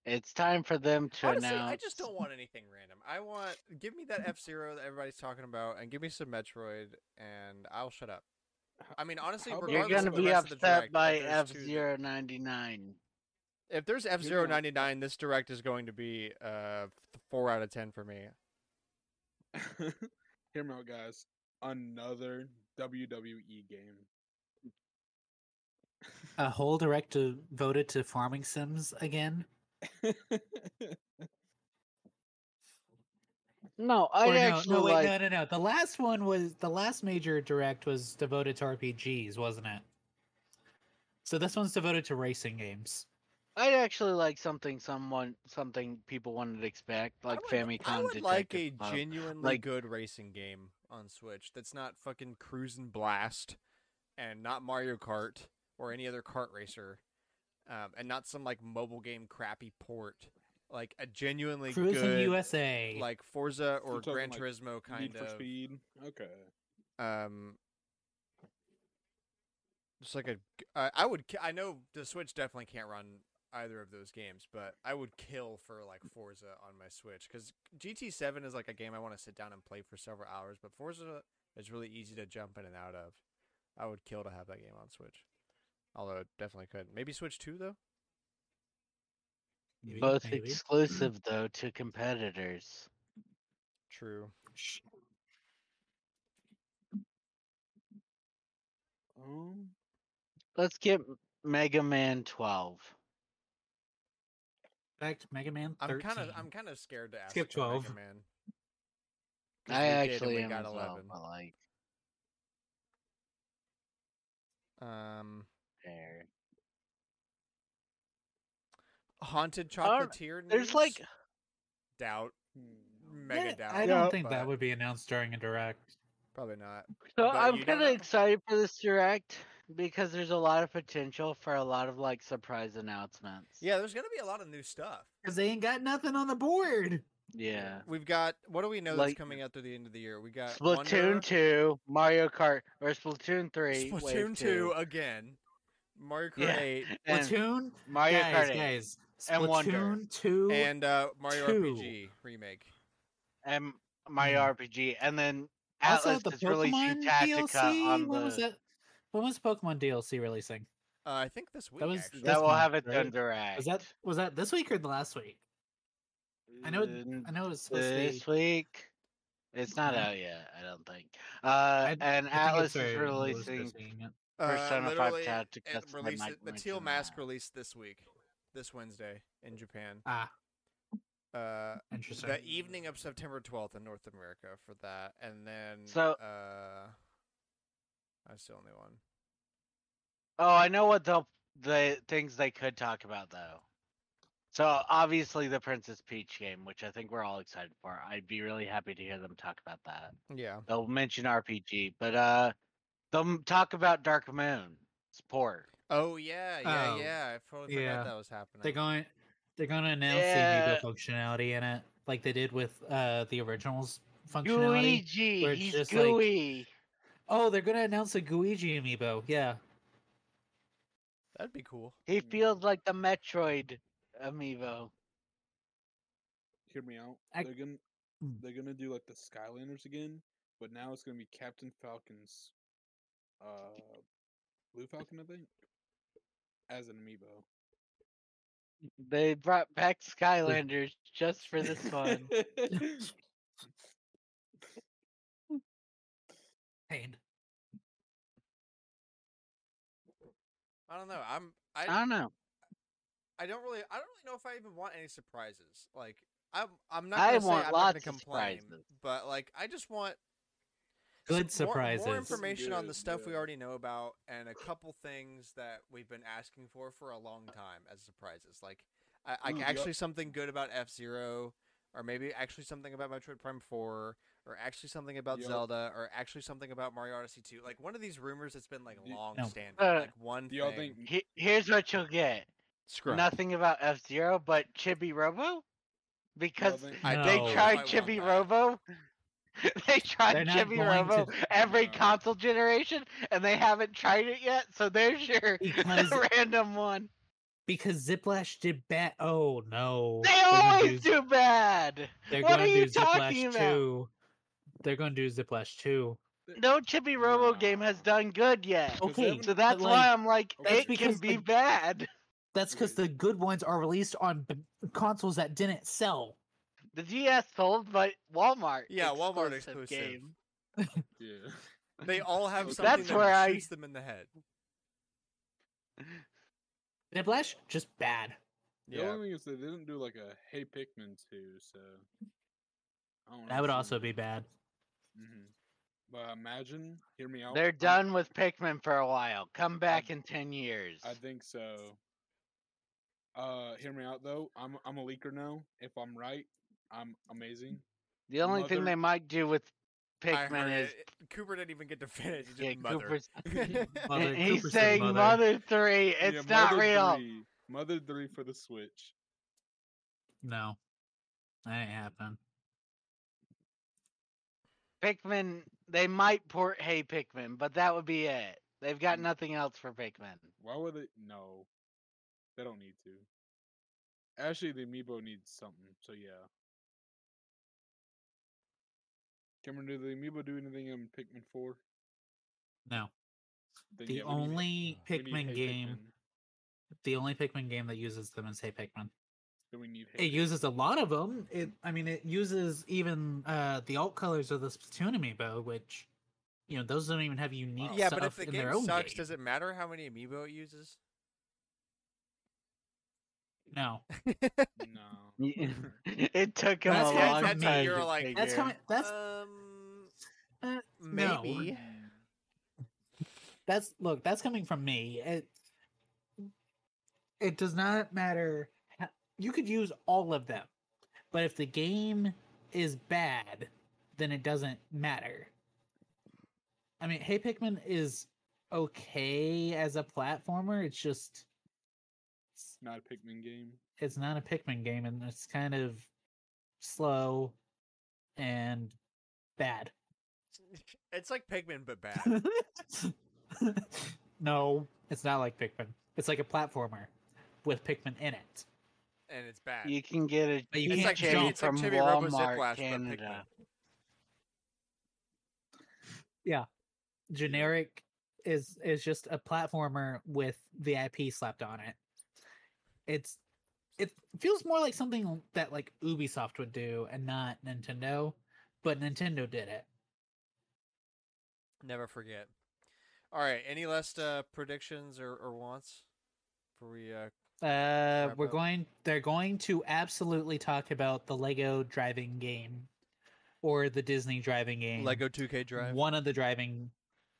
It's time for them to Honestly, announce. I just don't want anything random. I want give me that F Zero that everybody's talking about, and give me some Metroid, and I'll shut up. I mean, honestly, How about- You're gonna of the be rest of the upset direct, by F two that- Zero ninety nine. If there's F Here's Zero one. ninety nine, this direct is going to be uh four out of ten for me. Hear me out, guys. Another WWE game. A whole direct devoted to farming sims again. No, I Or no, actually no, wait, like. no, no, no. The last one was the last major direct was devoted to RPGs, wasn't it? So this one's devoted to racing games. I'd actually like something someone something people wanted to expect, like I would, Famicom I would like a Detective genuinely Like- good racing game on Switch that's not fucking Cruisin' Blast and not Mario Kart or any other kart racer, um, and not some like mobile game crappy port. Like a genuinely Cruising good, USA. like Forza or talking Gran like Turismo kind Need for of. Speed. Okay. um just like a g- I I would I know the Switch definitely can't run either of those games, but I would kill for like Forza on my Switch cuz GT7 is like a game I want to sit down and play for several hours, but Forza is really easy to jump in and out of. I would kill to have that game on Switch. Although it definitely could. Maybe Switch 2 though? Maybe, Both maybe. exclusive though to competitors. True. Um, Let's get Mega Man 12. Back to Mega Man 13. I'm kind of I'm kind of scared to ask Skip for Mega 12. Man. 'Cause I we did and actually am got as well, 11. but like Um there. Haunted don't- Chocolatier There's news? like doubt. Mega Yeah, doubt. I don't Yeah, think but that would be announced during a direct. Probably not. So But I'm you don't kind of excited for this direct because there's a lot of potential for a lot of like surprise announcements. Yeah, there's gonna be a lot of new stuff. Because they ain't got nothing on the board. Yeah. We've got what do we know Like- that's coming out through the end of the year? We got Splatoon Wonder, 2, Mario Kart, or Splatoon 3. Splatoon 2 2, again, Mario Kart Yeah. 8, and Splatoon, Mario guys, Kart 8, guys. and Wonder. 2. and uh, Mario Two. RPG remake. and Mario Hmm. RPG, and then also, Atlus the is releasing Pokemon Tactica DLC. on when was the. that? When was Pokemon DLC releasing? Uh, I think this week. was- actually. this That will month, have it right? done direct. Was that was that this week or the last week? I know. Uh, I know it was supposed to be. this week. It's not Yeah. out yet. I don't think. Uh, I- and I Atlus it's is very close to releasing seeing it. Persona 5 literally, Tactica, it so I released might it- the Teal Mask released this week, this Wednesday in Japan. Ah, Uh, interesting. the evening of September 12th in North America for that, and then So- uh, that's the only one. Oh, I know what the the things they could talk about though. So obviously the Princess Peach game, which I think we're all excited for. I'd be really happy to hear them talk about that. Yeah. They'll mention RPG, but uh, they'll m- talk about Dark Moon support. Oh yeah, yeah, Oh, yeah. I totally yeah. forgot that was happening. They're going. They're going to announce Yeah. the amiibo functionality in it, like they did with uh the originals functionality. Luigi, where it's he's just like- Oh, they're going to announce a Guigi amiibo. Yeah. That'd be cool. He feels like the Metroid amiibo. Hear me out. I- They're gonna Hmm. they're gonna do like the Skylanders again, but now it's gonna be Captain Falcon's uh Blue Falcon, I think, as an amiibo. They brought back Skylanders just for this one. Pain. I don't know. I'm I I don't know. I don't really I don't really know if I even want any surprises. Like I'm I'm not I gonna say want I'm lots not of gonna complain, surprises. but like I just want Good some- more- surprises. More, information on the Good, stuff we already know about, and a couple things that we've been asking for for a long time as surprises. Like, I, I Ooh, yep. actually something good about F Zero, or maybe actually something about Metroid Prime Four, or actually something about Yep. Zelda, or actually something about Mario Odyssey Two. Like one of these rumors that's been like Do- long No. standing. Uh, like one Do y'all thing. think He- here's what you'll get. Scrub. Nothing about F Zero, but Chibi Robo, because No. they tried know if Chibi that. Robo. they tried They're not Chibi going Robo to- every console generation, and they haven't tried it yet. So there's your Because- random one. Because Ziplash did bad. Oh no. They They're always do bad. They're What going are to you do talking Ziplash about? 2. They're going to do Ziplash 2. No Chibi Robo Nah. game has done good yet. Okay, So that's like, why I'm like, it can be like, bad. That's because the good ones are released on b- consoles that didn't sell. The DS sold, but Walmart. Yeah, Walmart exclusive exclusive. game. Yeah. They all have something That's that where I- shoots them in the head. Niplash just bad. The Yeah. only thing is they didn't do like a Hey Pikmin 2, so I don't That would also be bad. hmm But imagine, hear me out. They're done with Pikmin for a while. Come back in ten years. I think so. Uh, hear me out though. I'm I'm a leaker now. If I'm right, I'm amazing. The only thing they might do with I Pikmin is it. Cooper didn't even get to finish. He yeah, mother. Cooper's. Mother- he's Cooper saying mother. Mother Three. It's Yeah, not real. 3. Mother three for the Switch. No, that ain't happen. Pikmin. They might port Hey Pikmin, but that would be it. They've Mm. got nothing else for Pikmin. Why would they? No, they don't need to. Actually, the amiibo needs something. So yeah. Cameron, do the amiibo do anything in Pikmin four? No, Then the yeah, we need- only we need Pikmin Hey game, Pikmin. the only Pikmin game that uses them is Hey Pikmin. Then we need. Hey It uses a lot of them. It, I mean, it uses even uh the alt colors of the Splatoon amiibo, which, you know, those don't even have unique yeah, stuff but if the in game their own sucks, game. does it matter how many amiibo it uses? No, No. it took him That's a coming long from me. time. You're to like- figure. that's coming. That's um, uh, no. maybe. That's look. That's coming from me. It it does not matter. You could use all of them, but if the game is bad, then it doesn't matter. I mean, Hey Pikmin is okay as a platformer. It's just it's, Not a Pikmin game. it's not a Pikmin game, and it's kind of slow and bad. It's like Pikmin, but bad. no, it's not like Pikmin. It's like a platformer with Pikmin in it. and it's bad. You can get a But you it's can't like jump it's like from Chibi Robo Walmart, Ziplash, but Canada. Generic is is just a platformer with the IP slapped on it. It's it feels more like something that like Ubisoft would do and not Nintendo, but Nintendo did it. Never forget. All right. Any last uh, predictions or, or wants before we? Uh, Uh, we're up. going. They're going to absolutely talk about the Lego driving game, or the Disney driving game. Lego 2K Drive. One of the driving,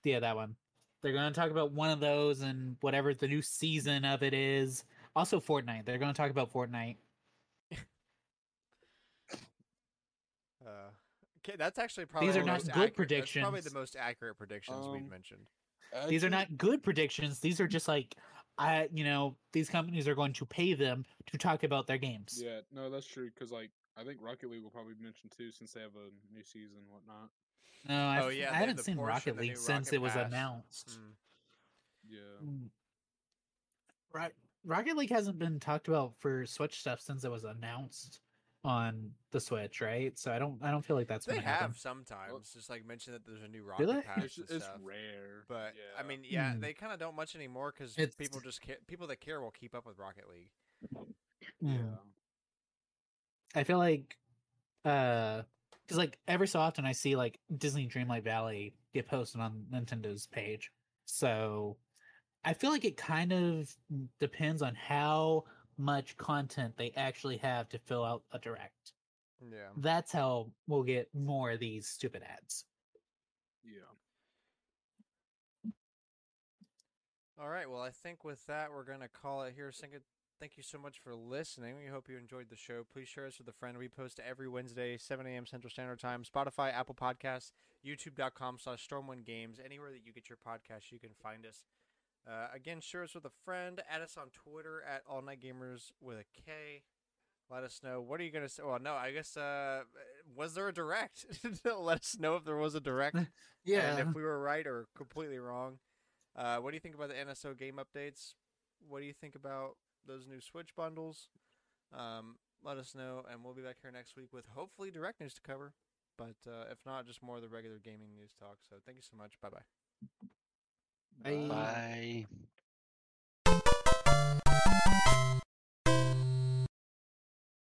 yeah, that one. They're going to talk about one of those and whatever the new season of it is. Also, Fortnite. They're going to talk about Fortnite. Uh, okay, that's actually probably These are the not most good accurate- that's Probably the predictions. most accurate predictions we've Um, mentioned. These are not good predictions. These are just like, I, you know, these companies are going to pay them to talk about their games. Yeah, no, that's true. Because like, I think Rocket League will probably be mentioned too, since they have a new season and whatnot. No, I, Oh, yeah, I haven't seen Porsche, Rocket League new since Rocket it was Pass. announced. Mm. Yeah. Mm. Ro- Rocket League hasn't been talked about for Switch stuff since it was announced on the Switch, right? So I don't I don't feel like that's They gonna have happen. sometimes, just like mention that there's a new they? Rocket Pass It's, it's rare. But yeah. I mean, yeah, Hmm. they kind of don't much anymore because people just care. People that care will keep up with Rocket League. yeah. Mm. I feel like uh because like every so often I see like Disney Dreamlight Valley get posted on Nintendo's page. So I feel like it kind of depends on how much content they actually have to fill out a direct. Yeah. That's how we'll get more of these stupid ads. Yeah. All right. Well, I think with that, we're gonna call it here. Thank you- so much for listening. We hope you enjoyed the show. Please share us with a friend. We post every Wednesday, 7 a.m. Central Standard Time. Spotify, Apple Podcasts, YouTube.com slash Stormwind Games. Anywhere that you get your podcast, you can find us. Uh, again, share us with a friend. Add us on Twitter at All Night Gamers with a K. Let us know. What are you gonna say? Well, no, I guess. Uh, was there a direct? Let us know if there was a direct. Yeah. And if we were right or completely wrong. Uh, what do you think about the NSO game updates? What do you think about those new Switch bundles? Um, let us know, and we'll be back here next week with hopefully direct news to cover. But uh, if not, just more of the regular gaming news talk. So thank you so much. Bye bye. Bye. Bye.